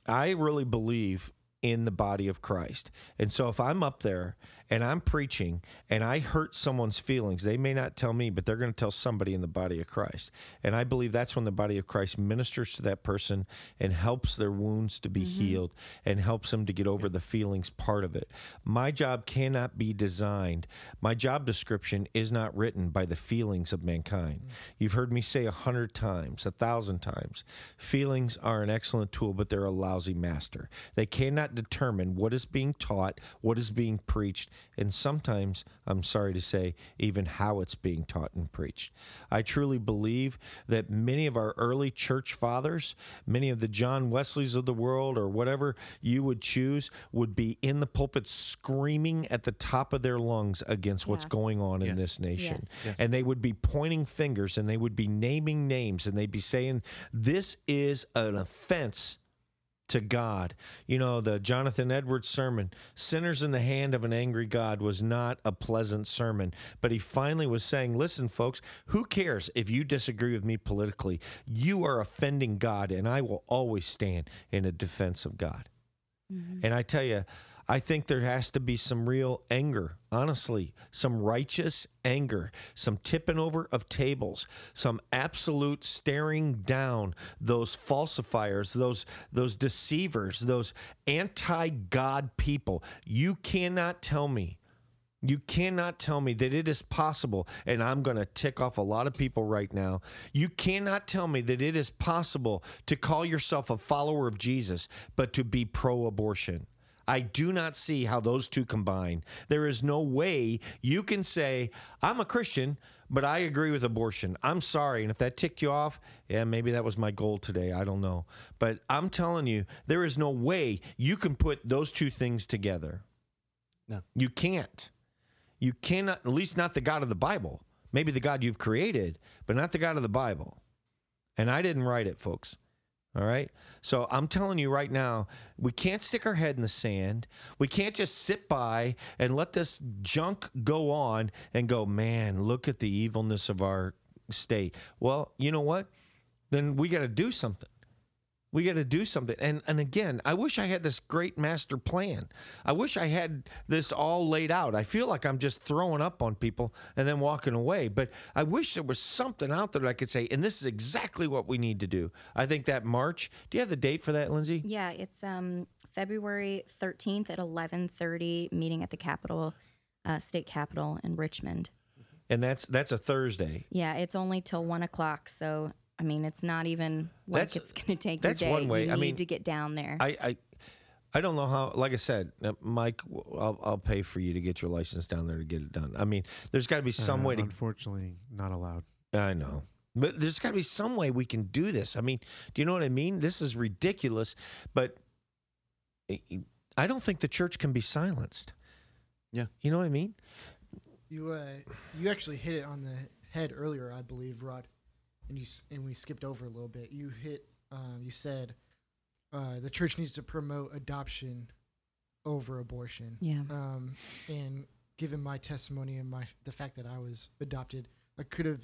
I really believe in the body of Christ. And so if I'm up there and I'm preaching and I hurt someone's feelings, they may not tell me, but they're going to tell somebody in the body of Christ. And I believe that's when the body of Christ ministers to that person and helps their wounds to be mm-hmm. healed and helps them to get over the feelings part of it. My job cannot be designed. My job description is not written by the feelings of mankind. Mm. You've heard me say a hundred times, a thousand times. Feelings are an excellent tool, but they're a lousy master. They cannot determine what is being taught, what is being preached, and sometimes, I'm sorry to say, even how it's being taught and preached. I truly believe that many of our early church fathers, many of the John Wesleys of the world, or whatever you would choose, would be in the pulpit screaming at the top of their lungs against what's going on in this nation. Yes. Yes. And they would be pointing fingers and they would be naming names and they'd be saying, This is an offense to God. You know, the Jonathan Edwards sermon, Sinners in the Hand of an Angry God, was not a pleasant sermon. But he finally was saying, Listen, folks, who cares if you disagree with me politically? You are offending God, and I will always stand in a defense of God. Mm-hmm. And I tell you, I think there has to be some real anger, honestly, some righteous anger, some tipping over of tables, some absolute staring down those falsifiers, those those deceivers, those anti-God people. You cannot tell me you cannot tell me that it is possible, and I'm going to tick off a lot of people right now. You cannot tell me that it is possible to call yourself a follower of Jesus, but to be pro abortion. I do not see how those two combine. There is no way you can say, I'm a Christian, but I agree with abortion. I'm sorry. And if that ticked you off, yeah, maybe that was my goal today. I don't know. But I'm telling you, there is no way you can put those two things together. No. You can't. You cannot, at least not the God of the Bible. Maybe the God you've created, but not the God of the Bible. And I didn't write it, folks. All right. So I'm telling you right now, we can't stick our head in the sand. We can't just sit by and let this junk go on and go, man, look at the evilness of our state. Well, you know what? Then we got to do something. We got to do something. And and again, I wish I had this great master plan. I wish I had this all laid out. I feel like I'm just throwing up on people and then walking away. But I wish there was something out there that I could say, and this is exactly what we need to do. I think that March. Do you have the date for that, Lindsay? Yeah, it's um, February 13th at 11:30 meeting at the Capitol uh, State Capitol in Richmond. And that's that's a Thursday. Yeah, it's only till one o'clock, so I mean, it's not even like That's- it's going to take that's your day. one way. You I need mean, to get down there. I, I I don't know how. Like I said, uh, Mike, I'll, I'll pay for you to get your license down there to get it done. I mean, there's got to be some Uh, way to Unfortunately, not allowed. I know. But there's got to be some way we can do this. I mean, do you know what I mean? This is ridiculous, but I don't think the church can be silenced. Yeah. You know what I mean? You uh, you actually hit it on the head earlier, I believe, Rod, and you and we skipped over a little bit. You hit, um, you said, uh, the church needs to promote adoption over abortion. yeah. Um, and given my testimony and my the fact that I was adopted, I could have,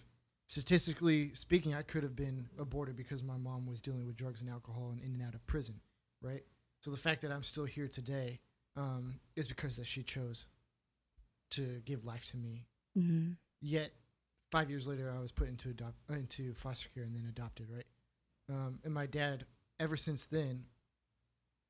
statistically speaking, I could have been aborted because my mom was dealing with drugs and alcohol and in and out of prison, right? So the fact that I'm still here today um, is because that she chose to give life to me. hmm Yet, five years later, I was put into adopt into foster care and then adopted, right? Um, and my dad, ever since then,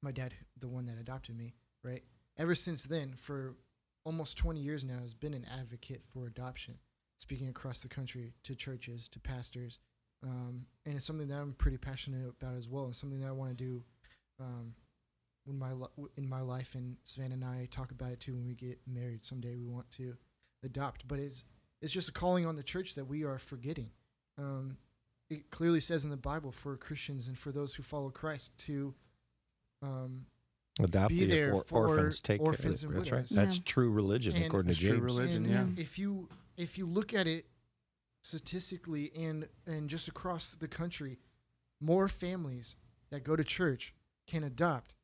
my dad, the one that adopted me, right? Ever since then, for almost 20 years now, has been an advocate for adoption, speaking across the country to churches, to pastors, um, and it's something that I'm pretty passionate about as well, and something that I want to do um, when my in my life. And Savannah and I talk about it too when we get married someday. We want to adopt, but it's it's just a calling on the church that we are forgetting. Um, it clearly says in the Bible for Christians and for those who follow Christ to um, Adopt Be the there or- for orphans. Take orphans care. and That's right. widows. That's Yeah. true religion And- according That's to true religion. and yeah. If you if you look at it statistically and and just across the country, more families that go to church can adopt.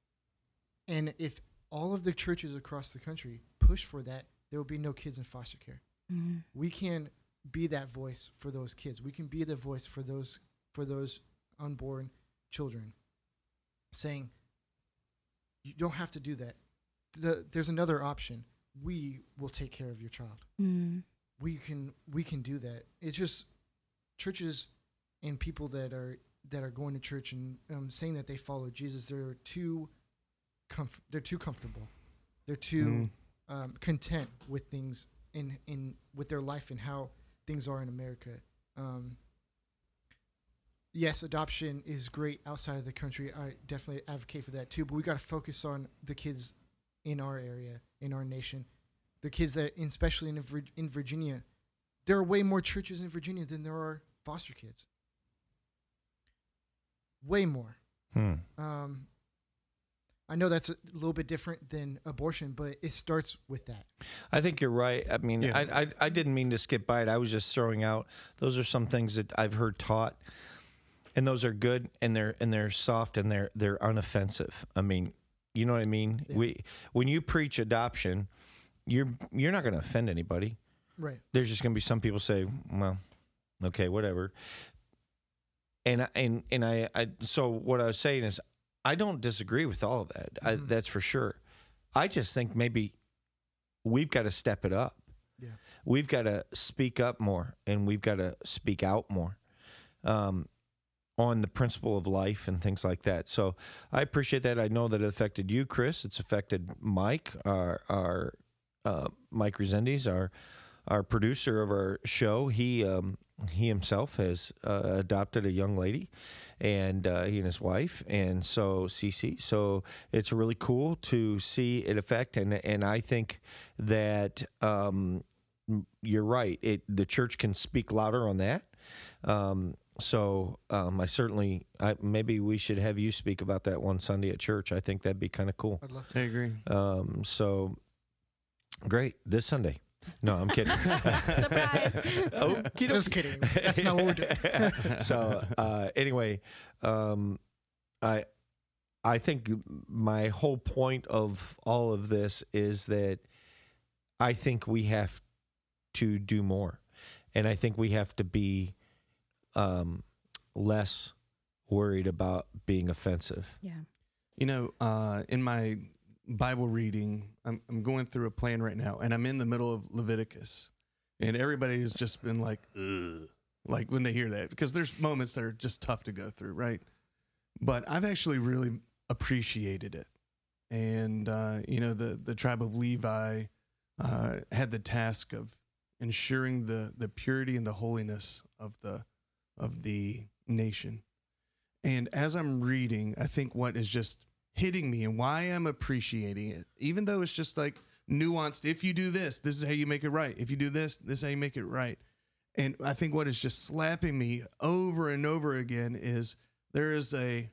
And if all of the churches across the country push for that, there will be no kids in foster care. Hmm We can be that voice for those kids. We can be the voice for those for those unborn children saying you don't have to do that. The, there's another option. We will take care of your child. Mm. We can we can do that. It's just churches and people that are that are going to church and um, saying that they follow Jesus. They're too comf- They're too comfortable. They're too Mm. um, content with things in in with their life and how things are in America. Um, yes, adoption is great outside of the country. I definitely advocate for that too. But we got to focus on the kids in our area, in our nation, the kids that, especially in in Virginia, there are way more churches in Virginia than there are foster kids. Way more. Hmm. Um, I know that's a little bit different than abortion, but it starts with that. I think you're right. I mean, Yeah. I, I I didn't mean to skip by it. I was just throwing out. Those are some things that I've heard taught, and those are good, and they're and they're soft, and they're they're unoffensive. I mean, you know what I mean. Yeah. We when you preach adoption, you're you're not going to offend anybody. Right. There's just going to be some people say, well, okay, whatever. And I- and and I, I so what I was saying is I don't disagree with all of that. I, Mhm. that's for sure. I just think maybe we've got to step it up. Yeah. We've got to speak up more and we've got to speak out more um, on the principle of life and things like that. So I appreciate that. I know that it affected you, Chris. It's affected Mike, our, our uh, Mike Resendiz, our our producer of our show. He um, he himself has uh, adopted a young lady, and uh, he and his wife, and so Cece. So it's really cool to see it affect, and and I think that um, you're right. It the church can speak louder on that. Um, so um, I certainly, I, maybe we should have you speak about that one Sunday at church. I think that'd be kind of cool. I'd love to. I agree. Um, so great this Sunday. No, I'm kidding. Surprise. Okey-doke. Just kidding. That's not what we're doing. so uh, anyway, um, I I think my whole point of all of this is that I think we have to do more, and I think we have to be um, less worried about being offensive. yeah. You know, uh, in my Bible reading, I'm, I'm going through a plan right now, and I'm in the middle of Leviticus, and everybody's just been like, Ugh, like when they hear that, because there's moments that are just tough to go through, right? But I've actually really appreciated it, and uh, you know, the the tribe of Levi uh, had the task of ensuring the the purity and the holiness of the of the nation. And as I'm reading, I think what is just hitting me and why I'm appreciating it, even though it's just like nuanced. If you do this, this is how you make it right. If you do this, this is how you make it right. And I think what is just slapping me over and over again is there is a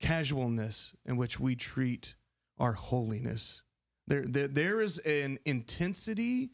casualness in which we treat our holiness. There, there, there is an intensity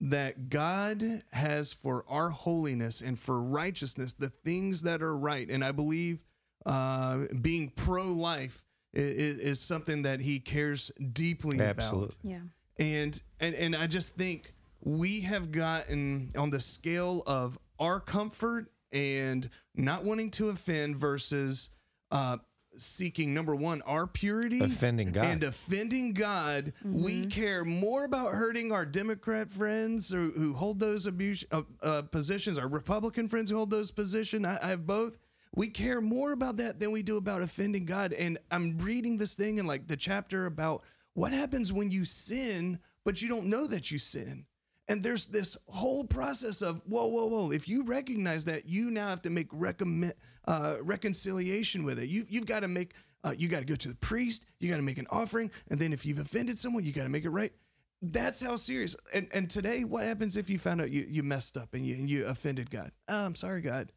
that God has for our holiness and for righteousness, the things that are right. And I believe uh, being pro life is, is something that He cares deeply about. Absolutely. Yeah. And, and and I just think we have gotten on the scale of our comfort and not wanting to offend versus uh, seeking number one our purity Offending God. and offending God. We care more about hurting our Democrat friends who, who hold those abuse uh, uh, positions, our Republican friends who hold those positions. I, I have both. We care more about that than we do about offending God. And I'm reading this thing in like the chapter about what happens when you sin, but you don't know that you sin. And there's this whole process of whoa, whoa, whoa. If you recognize that, you now have to make recommend, uh, reconciliation with it. You, you've got to make, uh, you got to go to the priest. You got to make an offering, and then if you've offended someone, you got to make it right. That's how serious. And and today, what happens if you found out you, you messed up and you and you offended God? Oh, I'm sorry, God.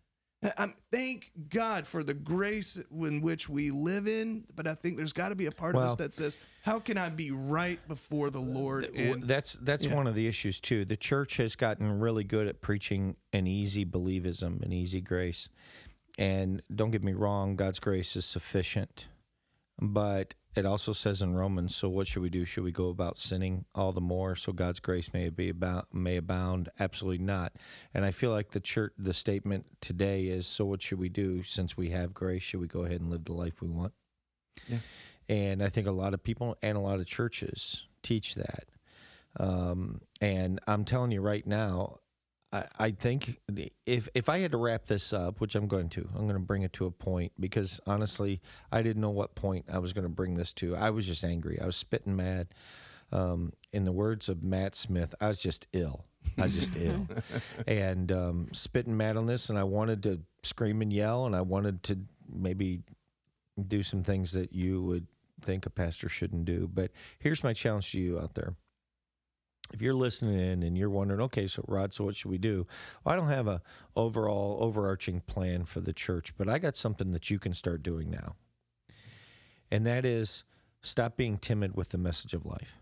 I'm, thank God for the grace in which we live in, but I think there's got to be a part of us that says, "How can I be right before the Lord?" And that's that's yeah. one of the issues too. The church has gotten really good at preaching an easy believism, an easy grace. And don't get me wrong, God's grace is sufficient. But it also says in Romans, so what should we do? Should we go about sinning all the more so God's grace may be about may abound? Absolutely not. And I feel like the church the statement today is so what should we do since we have grace? Should we go ahead and live the life we want? Yeah. And I think a lot of people and a lot of churches teach that. Um, and I'm telling you right now, I, I think if if I had to wrap this up, which I'm going to, I'm going to bring it to a point because honestly, I didn't know what point I was going to bring this to. I was just angry. I was spitting mad. Um, in the words of Matt Smith, I was just ill. I was just ill, and um, spitting mad on this, and I wanted to scream and yell, and I wanted to maybe do some things that you would think a pastor shouldn't do. But here's my challenge to you out there if you're listening in and you're wondering, okay, so Rod, so what should we do? Well, I don't have a overall overarching plan for the church, but I got something that you can start doing now. And that is stop being timid with the message of life.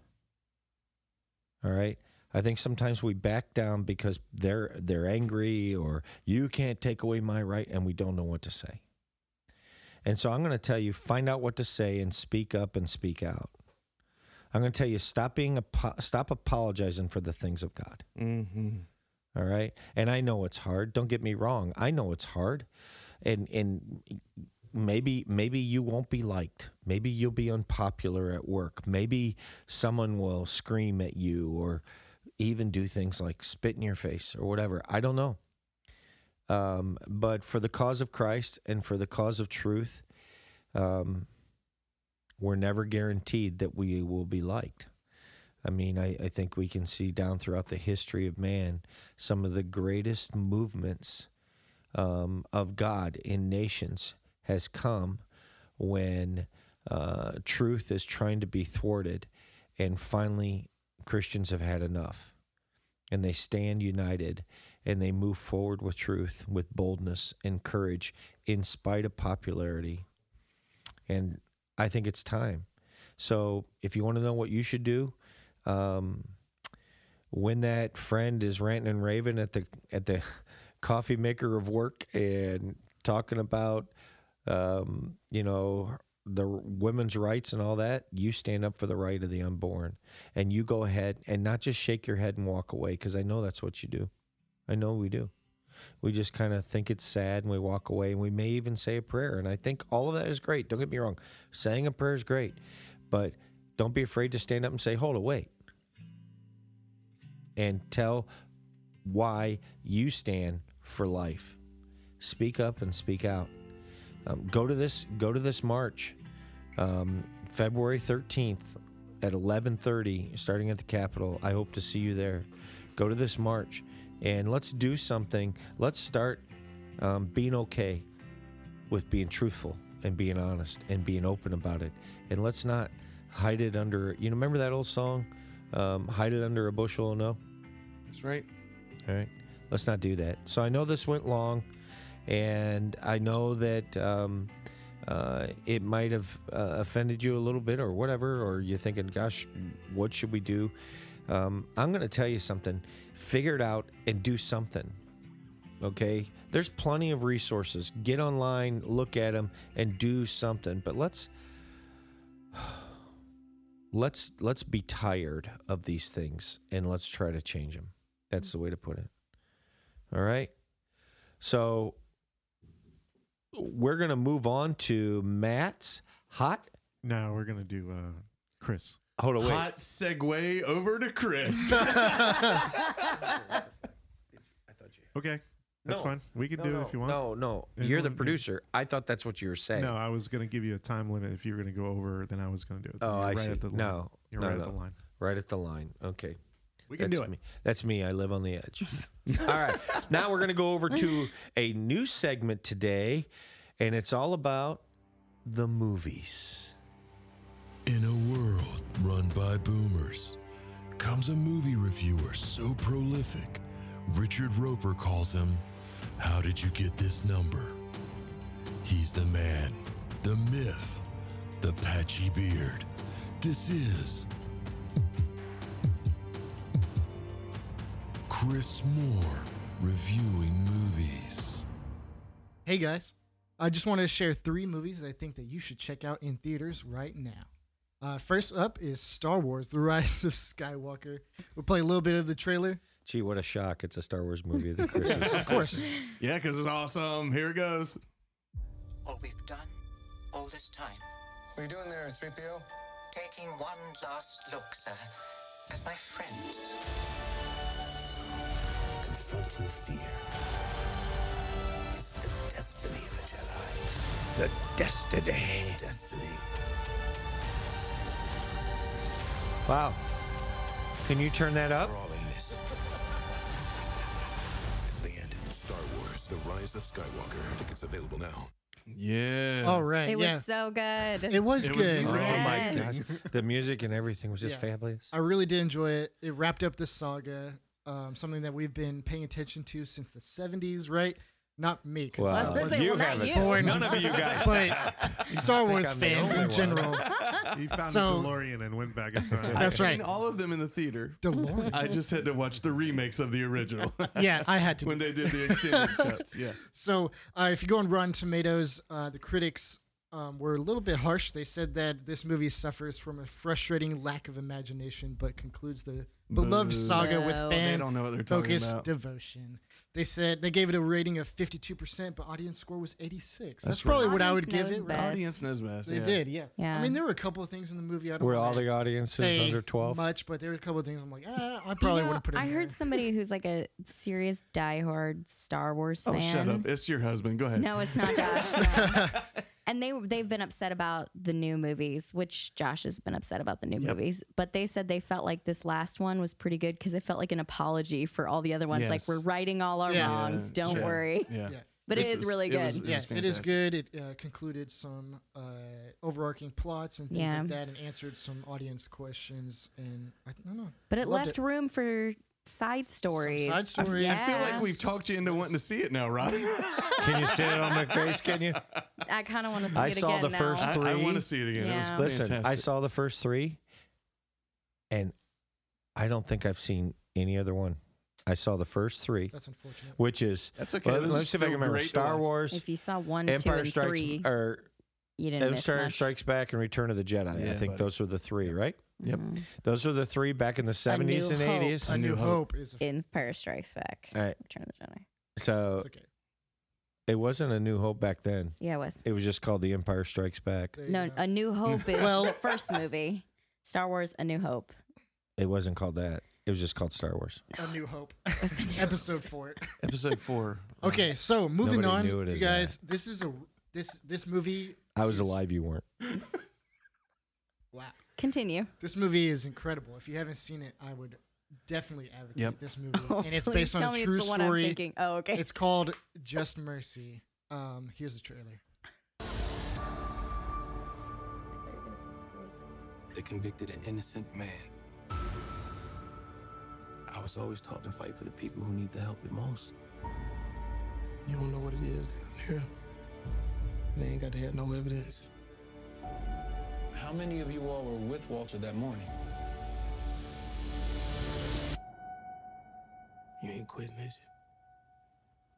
All right? I think sometimes we back down because they're they're angry or you can't take away my right and we don't know what to say. And so I'm going to tell you find out what to say and speak up and speak out. I'm going to tell you stop being stop apologizing for the things of God. Mm-hmm. All right? And I know it's hard. Don't get me wrong. I know it's hard. And and maybe maybe you won't be liked. Maybe you'll be unpopular at work. Maybe someone will scream at you or even do things like spit in your face or whatever. I don't know. Um, but for the cause of Christ and for the cause of truth, um, we're never guaranteed that we will be liked. I mean, I, I think we can see down throughout the history of man some of the greatest movements um, of God in nations has come when uh, truth is trying to be thwarted, and finally Christians have had enough, and they stand united and they move forward with truth, with boldness and courage, in spite of popularity. And I think it's time. So, if you want to know what you should do, um, when that friend is ranting and raving at the at the coffee maker of work and talking about um, you know the women's rights and all that, you stand up for the right of the unborn, and you go ahead and not just shake your head and walk away because I know that's what you do. I know we do. We just kind of think it's sad and we walk away and we may even say a prayer. And I think all of that is great. Don't get me wrong. Saying a prayer is great. But don't be afraid to stand up and say, hold it, wait. And tell why you stand for life. Speak up and speak out. Um, go to this. Go to this march, um, February thirteenth at eleven thirty, starting at the Capitol. I hope to see you there. Go to this march, and let's do something. Let's start um, being okay with being truthful and being honest and being open about it. And let's not hide it under. You know, remember that old song, um, "Hide it under a bushel"? No. That's right. All right. Let's not do that. So I know this went long, and I know that um, uh, it might have uh, offended you a little bit or whatever, or you're thinking, gosh, what should we do? Um, I'm going to tell you something. Figure it out and do something. Okay? There's plenty of resources. Get online, look at them, and do something. But let's. Let's let's be tired of these things and let's try to change them. That's the way to put it. All right. So we're going to move on to Matt's hot. Now we're gonna do uh, Chris. Hold on, wait. Hot segue over to Chris. Okay, that's No. fine. We can No, do no, it if you want. No, no. And You're the we'll producer. I thought that's what you were saying. No, I was gonna give you a time limit. If you were gonna go over, then I was gonna do it. Oh, You're I right see. At the line. No, you're no, right no. at the line. Right at the line. Okay. We can That's do it. me. That's me. I live on the edge. All right. Now we're going to go over to a new segment today, and it's all about the movies. In a world run by boomers comes a movie reviewer so prolific, Richard Roeper calls him, How did you get this number? He's the man, the myth, the patchy beard. This is Chris Moore reviewing movies. Hey guys, I just wanted to share three movies that I think that you should check out in theaters right now. Uh, first up is Star Wars: The Rise of Skywalker. We'll play a little bit of the trailer. Gee, what a shock. It's a Star Wars movie that Chris is. Of course, yeah, because it's awesome. Here it goes. All we've done all this time. What are you doing there, 3PO? Taking one last look, sir, at my friends. Confronting fear. It's the destiny of the Jedi. The destiny. Destiny. Wow. Can you turn that up? We're all in this. The end. Star Wars: The Rise of Skywalker. Tickets available now. Yeah. All right. It yeah. was so good. it was It was good. great. Oh my Yes. gosh. The music and everything was just Yeah. fabulous. I really did enjoy it. It wrapped up the saga, um, something that we've been paying attention to since the 70s, right? Not me, 'cause Wow. I was gonna say, you well, not haven't. you. Boy, None of you guys. but Star Wars I'm the fans only in one. general. He found So- the DeLorean and went back in time. That's I've right. seen all of them in the theater. DeLorean. I just had to watch the remakes of the original. yeah, I had to. when they did the extended cuts. Yeah. So, uh, if you go on Rotten Tomatoes, uh, the critics um, were a little bit harsh. They said that this movie suffers from a frustrating lack of imagination, but concludes the beloved Boo. saga with They fan don't know what they're talking focused about. devotion. They said they gave it a rating of 52%, but audience score was 86. That's, That's probably right. what I would give it. best. Right? Audience knows best. They yeah. did, yeah. Yeah. I mean, there were a couple of things in the movie I don't Were all the audiences say under 12? much, but there were a couple of things I'm like, ah, I You probably know, would have put it I heard there. somebody who's like a serious diehard Star Wars Oh, fan. shut up. It's your husband. Go ahead. No, it's not Josh. no. And they they've been upset about the new movies, which Josh has been upset about the new Yep. movies. But they said they felt like this last one was pretty good because it felt like an apology for all the other ones. Like we're righting all our Yeah. wrongs. Yeah, Don't sure. worry. Yeah. Yeah. But it This is really it good. was- it yeah, was it is good. It uh, concluded some uh, overarching plots and things Yeah. like that, and answered some audience questions. And I don't know, but it left it. room for side stories. side I, stories. I feel like we've talked you into wanting to see it now, Rod. Can you see it on my face? Can you? I kind of want to see it again. I it saw again the now. first I, three. want to see it again. Yeah. It was Listen, fantastic. I saw the first three, and I don't think I've seen any other one. I saw the first three, That's unfortunate. which is That's okay. well, Those let are me see if I still can remember great to Star watch. Wars, If you saw one, two, Empire and Strikes, three, or you didn't miss Empire much. Strikes Back and Return of the Jedi. I think buddy. those were the three, right? Yep. Mhm. Those are the three back in the A seventies New and Hope. eighties. A New New Hope, Hope. is a, Empire Strikes Back. All right, Return of the Jedi. so it's okay. it wasn't a New Hope back then. Yeah, it was. It was just called The Empire Strikes Back. There you No, go. A New Hope is Well- the first movie. Star Wars: A New Hope. It wasn't called that. It was just called Star Wars. A New Hope, A New episode four. Episode four. Okay, so moving Nobody on, knew it you as guys. This is a this this movie. I was is- alive. You weren't. Wow, Continue. this movie is incredible. If you haven't seen it, I would definitely advocate Yep. this movie, Oh, and it's please based tell on me a true it's the one I'm story. thinking. Oh, okay. It's called Just Mercy. Um, here's the trailer. They convicted an innocent man. I was always taught to fight for the people who need the help the most. You don't know what it is down here. They ain't got to have no evidence. How many of you all were with Walter that morning? You ain't quitting, is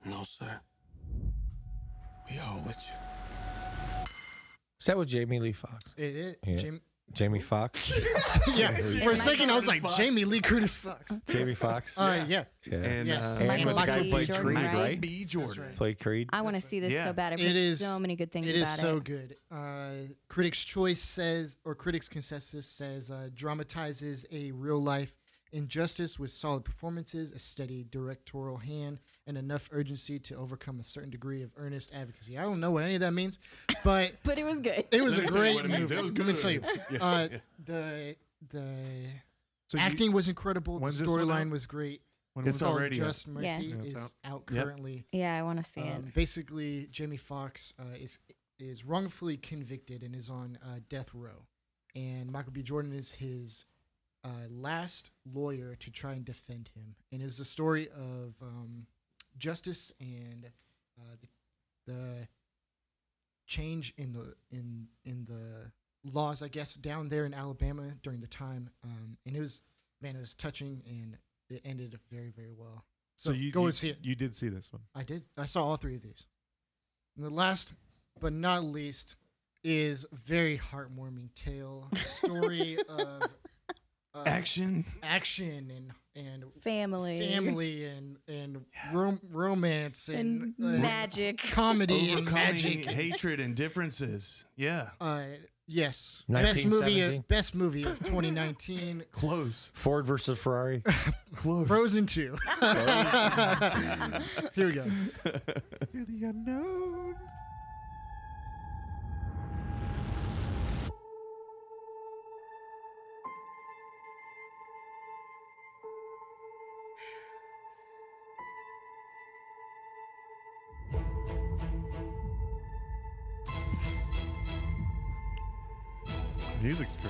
you? No, sir. We all with you. Is that with Jamie Lee Foxx? It is. Yeah. Jam- Jamie Foxx? yeah. For a second, I was like Fox. Jamie Lee Curtis Fox. Jamie Foxx? Uh, yeah. yeah. And, Yes. uh, And Michael with the guy who B. played Jordan, Creed, right? right? B. Jordan. right. Played Creed. I want to see this Yeah. so bad. I've It heard is- so many good things about it. It is about so it. good. Uh, Critics' Choice says, or Critics' Consensus says, uh, dramatizes a real life injustice with solid performances, a steady directorial hand, and enough urgency to overcome a certain degree of earnest advocacy. I don't know what any of that means, but But it was good. it was Let a me tell you great it movie. It was Let me tell you, uh, yeah. the the So you- acting was incredible. The when's this one storyline was great. when It's was It's called already out. Just Mercy Yeah. Yeah, is out. out Yep. currently. Yeah, I want to see Um, it. basically, Jamie Foxx uh, is is wrongfully convicted and is on uh, death row, and Michael B. Jordan is his uh, last lawyer to try and defend him, and is the story of um, justice and uh, the, the change in the in in the laws, I guess, down there in Alabama during the time, um, and it was man, it was touching, and it ended very very well. So you go you, and see it. You did see this one. I did. I saw all three of these. And the last, but not least, is a very heartwarming tale story of uh, Action. action and and Family. family and and rom- romance and, And uh, magic. comedy and Overcoming magic. hatred and differences. Yeah. Uh, Yes. Best movie. Of, best movie of 2019. Close. Ford versus Ferrari. Close. Frozen 2. Here we go. You're the unknown.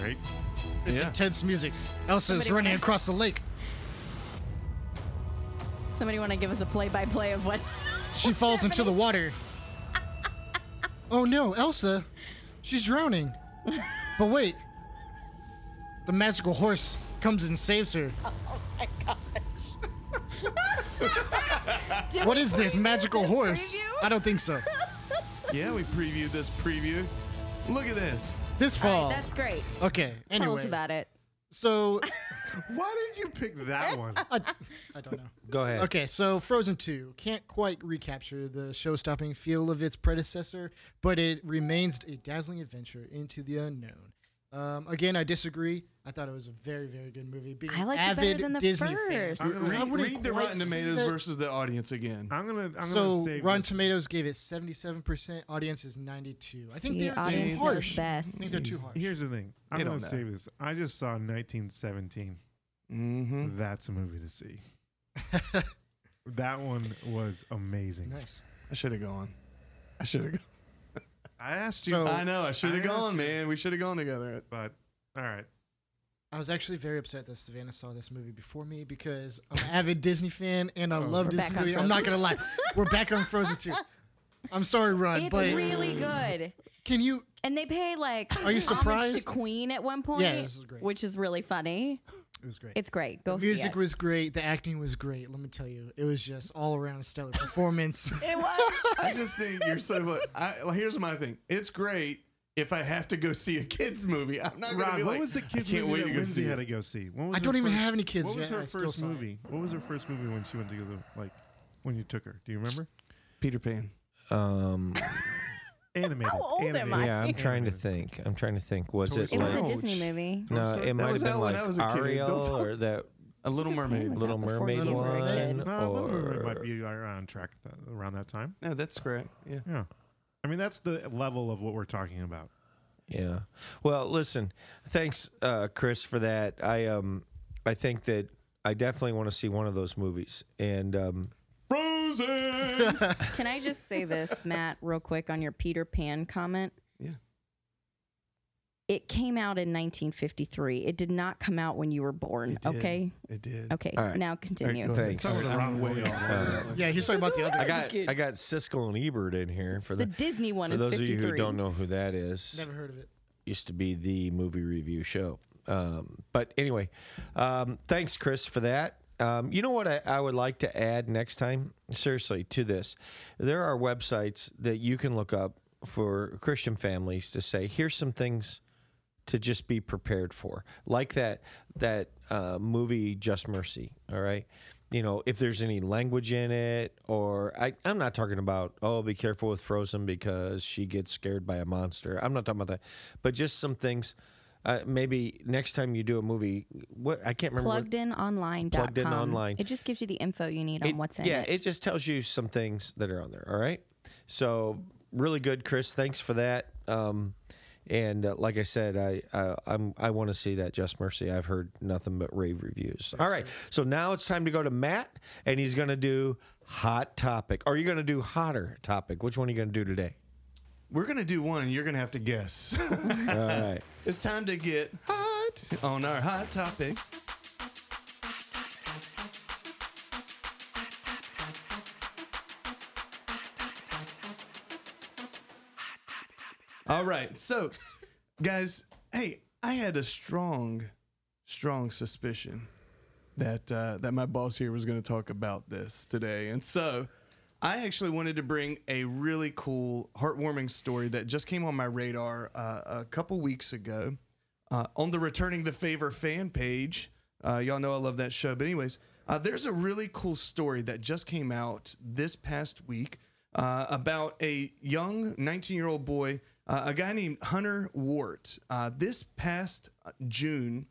Music's great. It's Yeah. intense music. Elsa's Somebody running wanna- across the lake. Somebody want to give us a play-by-play of what? She falls into the water. Oh no, Elsa. She's drowning. But wait. The magical horse comes and saves her. Oh, oh Did What we is this magical this horse? preview? I don't think so. Yeah, we previewed this preview. Look at this. This fall. right, that's great. okay. Tell Anyway. us about it. So Why did you pick that one? I, I don't know. Go ahead. Okay, so Frozen 2 can't quite recapture the show stopping feel of its predecessor, but it remains a dazzling adventure into the unknown. Um, again, I disagree. I thought it was a very, very good movie. Being I an liked it better than the Disney first. fan. I'm gonna- I Read, read the Rotten Tomatoes that. versus the audience again. I'm gonna. I'm So gonna Rotten this. Tomatoes gave it 77%. Audience is 92. I think See, they're too knows harsh. best. I think they're too harsh. Here's the thing. I'm They gonna don't know. save this. I just saw 1917. Mm-hmm. That's a movie to see. That one was amazing. nice. I should have gone. I should have gone. I asked you, So- I know. I should have gone, asked you- man. We should have gone together. but all right. I was actually very upset that Savannah saw this movie before me because I'm an avid Disney fan and I oh. love We're this back on movie. I'm not gonna lie. We're back on Frozen 2. I'm sorry, Ron, It's but really good. can you And they pay like Are you homage to surprised? Queen at one point. Yeah, this is great. Which is really funny. It was great. It's great. Go the see music it. was great. The acting was great. Let me tell you, it was just all around a stellar performance. It was. I just think you're so. fu- I, well, here's my thing. It's great if I have to go see a kids movie. I'm not gonna Rob, be what like. was the I kids can't movie wait that to go Lindsay see had to go see? What was I her don't even first- have any kids What was yet, her I still first saw it. movie? What was her first movie when she went to the like when you took her? Do you remember? Peter Pan. Um, Animated. How old am. I? yeah, I'm trying to think. I'm trying to think. Was Toy it It was like a Ouch. Disney movie. no? It might have was been out when like I was a kid. Ariel or that A Little Mermaid. was Little out before Mermaid you were a one, No, Little Mermaid might be around track that, around that time. No, that's correct. Yeah. Yeah. I mean, that's the level of what we're talking about. Yeah. Well, listen. Thanks, uh, Chris, for that. I um, I think that I definitely want to see one of those movies. And um, Frozen. Can I just say this, Matt, real quick on your Peter Pan comment? Yeah. It came out in 1953. It did not come out when you were born. It. Okay. It did. Okay. All right. Now continue. go ahead. Thanks. Sorry, the I'm wrong way off. Yeah, he's talking about the other. I got. I got Siskel and Ebert in here for The the, Disney one for is those 53. of you who don't know who that is. Never heard of it. used to be the movie review show. Um, but anyway, um, thanks, Chris, for that. Um, you know what I, I would like to add next time? Seriously, to this. There are websites that you can look up for Christian families to say, here's some things to just be prepared for. Like that that uh, movie Just Mercy, all right? You know, if there's any language in it, or I, I'm not talking about, oh, be careful with Frozen because she gets scared by a monster. I'm not talking about that. But just some things. Uh, maybe next time you do a movie, what I can't remember. Plugged what- Pluggedinonline.com. Plugged in online. It just gives you the info you need on what's in yeah, it. Yeah, it just tells you some things that are on there. All right. So really good, Chris. Thanks for that. Um, and uh, like I said, I uh, I'm I want to see that Just Mercy. I've heard nothing but rave reviews. All right. So now it's time to go to Matt, and he's going to do hot topic. Or are you going to do hotter topic? Which one are you going to do today? We're gonna do one, and you're gonna have to guess. All right. it's time to get hot on our hot topic. All right, so guys, hey, I had a strong, strong suspicion that uh, that my boss here was going to talk about this today, and so I actually wanted to bring a really cool, heartwarming story that just came on my radar uh, a couple weeks ago uh, on the Returning the Favor fan page. Uh, y'all know I love that show, but anyways, uh, there's a really cool story that just came out this past week uh, about a young 19 year old boy uh, a guy named Hunter Wart. This past June,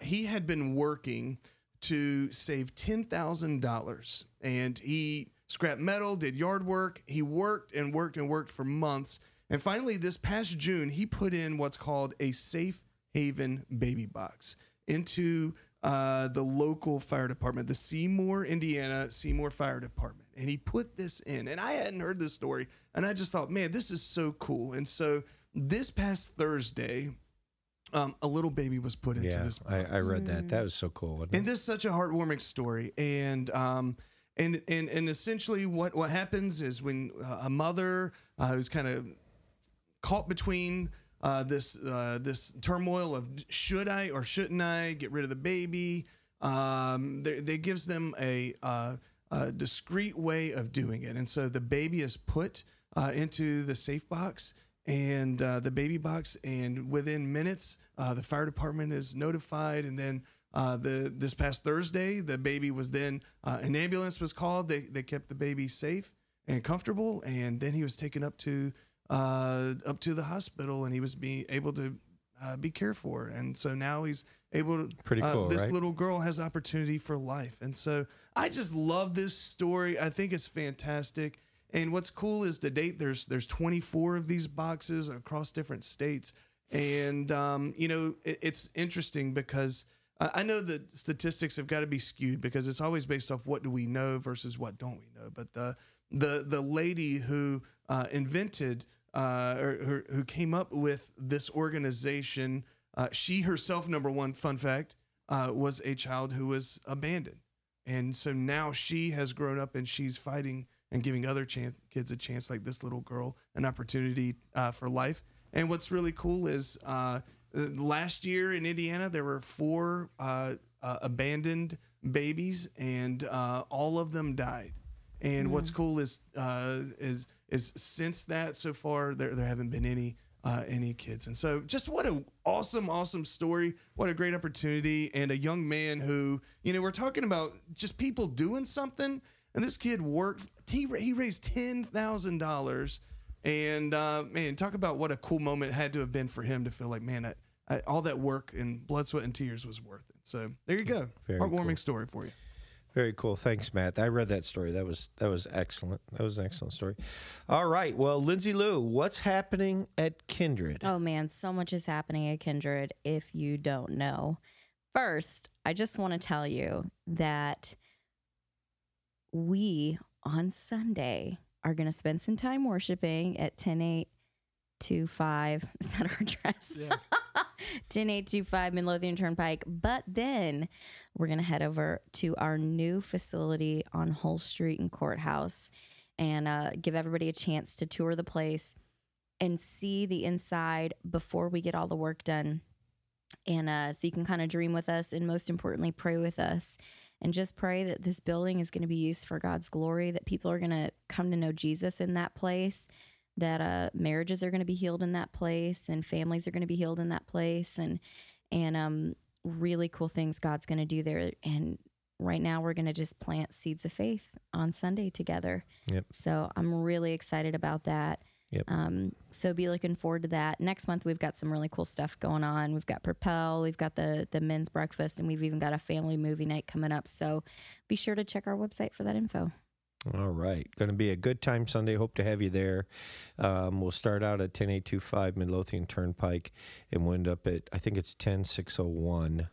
he had been working to save $10,000 and he scrapped metal, did yard work. He worked and worked and worked for months. And finally, this past June, he put in what's called a safe haven baby box into uh, the local fire department, the Seymour, Indiana Seymour Fire Department. And he put this in. And I hadn't heard this story. And I just thought, man, this is so cool. And so this past Thursday, um, a little baby was put into Yeah, this box. I, I read that. That was so cool. And this is such a heartwarming story. And um, and and and essentially, what what happens is when uh, a mother uh, who's kind of caught between uh, this uh, this turmoil of should I or shouldn't I get rid of the baby, um, they, they gives them a, uh, a discreet way of doing it, and so the baby is put into the safe box and the baby box, and within minutes, the fire department is notified, and then. Uh, the this past Thursday, the baby was then uh, an ambulance was called. They they kept the baby safe and comfortable, and then he was taken up to uh, up to the hospital, and he was being able to uh, be cared for, and so now he's able to. Pretty uh, cool, This right? little girl has opportunity for life, and so I just love this story. I think it's fantastic. And what's cool is the date. There's there's 24 of these boxes across different states, and um, you know it, it's interesting because I know that statistics have got to be skewed because it's always based off what do we know versus what don't we know. But the the the lady who uh, invented uh, or, who came up with this organization, uh, she herself, number one, fun fact, uh, was a child who was abandoned, and so now she has grown up and she's fighting and giving other kids a chance, like this little girl, an opportunity uh, for life. And what's really cool is uh, last year in Indiana, there were four uh, uh, abandoned babies, and uh, all of them died. And what's cool is uh, is is since that so far there there haven't been any uh, any kids, and so just what a awesome awesome story, what a great opportunity, and a young man who you know we're talking about just people doing something, and this kid worked he he raised ten thousand dollars, and uh, man talk about what a cool moment it had to have been for him to feel like man I, I, all that work and blood sweat and tears was worth it. So there you go, mm, Very heartwarming cool. story for you. Very cool. Thanks, Matt. I read that story. That was that was excellent. That was an excellent story. All right. Well, Lindsay Lou, what's happening at Kindred? Oh man, so much is happening at Kindred if you don't know. First, I just want to tell you that we on Sunday are going to spend some time worshiping at 10825. Is that our address? Yeah. 10825 Midlothian Turnpike. But then we're going to head over to our new facility on Hull Street and Courthouse and uh, give everybody a chance to tour the place and see the inside before we get all the work done. And uh, so you can kind of dream with us and most importantly, pray with us. And just pray that this building is going to be used for God's glory, that people are going to come to know Jesus in that place, that uh, marriages are going to be healed in that place, and families are going to be healed in that place, and and um, really cool things God's going to do there. And right now, we're going to just plant seeds of faith on Sunday together. Yep. So I'm really excited about that. Yep. Um, so be looking forward to that. Next month we've got some really cool stuff going on. We've got Propel, we've got the the men's breakfast, and we've even got a family movie night coming up. So be sure to check our website for that info. All right. Going to be a good time Sunday. Hope to have you there. Um, we'll start out at 10825 Midlothian Turnpike and end up at, I think it's 10601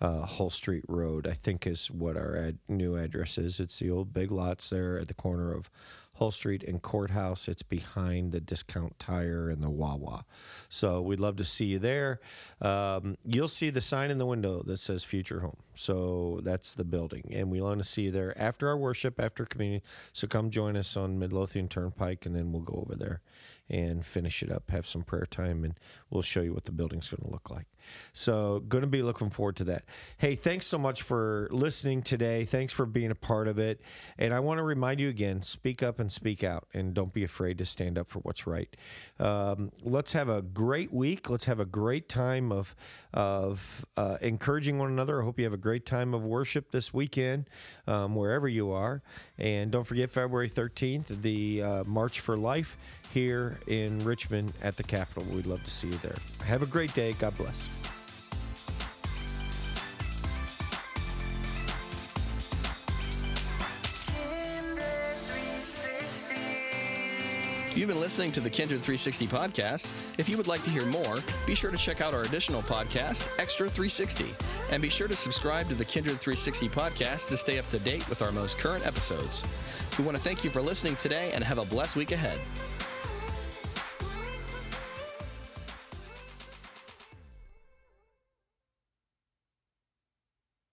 uh, Hull Street Road, I think is what our ad- new address is. It's the old big lots there at the corner of Hull Street and Courthouse. It's behind the discount tire and the Wawa. So we'd love to see you there. Um, you'll see the sign in the window that says Future Home. So that's the building. And we want to see you there after our worship, after communion. So come join us on Midlothian Turnpike, and then we'll go over there and finish it up, have some prayer time, and we'll show you what the building's going to look like. So, going to be looking forward to that. Hey, thanks so much for listening today. Thanks for being a part of it. And I want to remind you again speak up and speak out, and don't be afraid to stand up for what's right. Um, let's have a great week. Let's have a great time of, of uh, encouraging one another. I hope you have a great time of worship this weekend, um, wherever you are. And don't forget February 13th, the uh, March for Life here in Richmond at the Capitol. We'd love to see you there. Have a great day. God bless. You've been listening to the Kindred 360 podcast. If you would like to hear more, be sure to check out our additional podcast, Extra 360, and be sure to subscribe to the Kindred 360 podcast to stay up to date with our most current episodes. We want to thank you for listening today and have a blessed week ahead.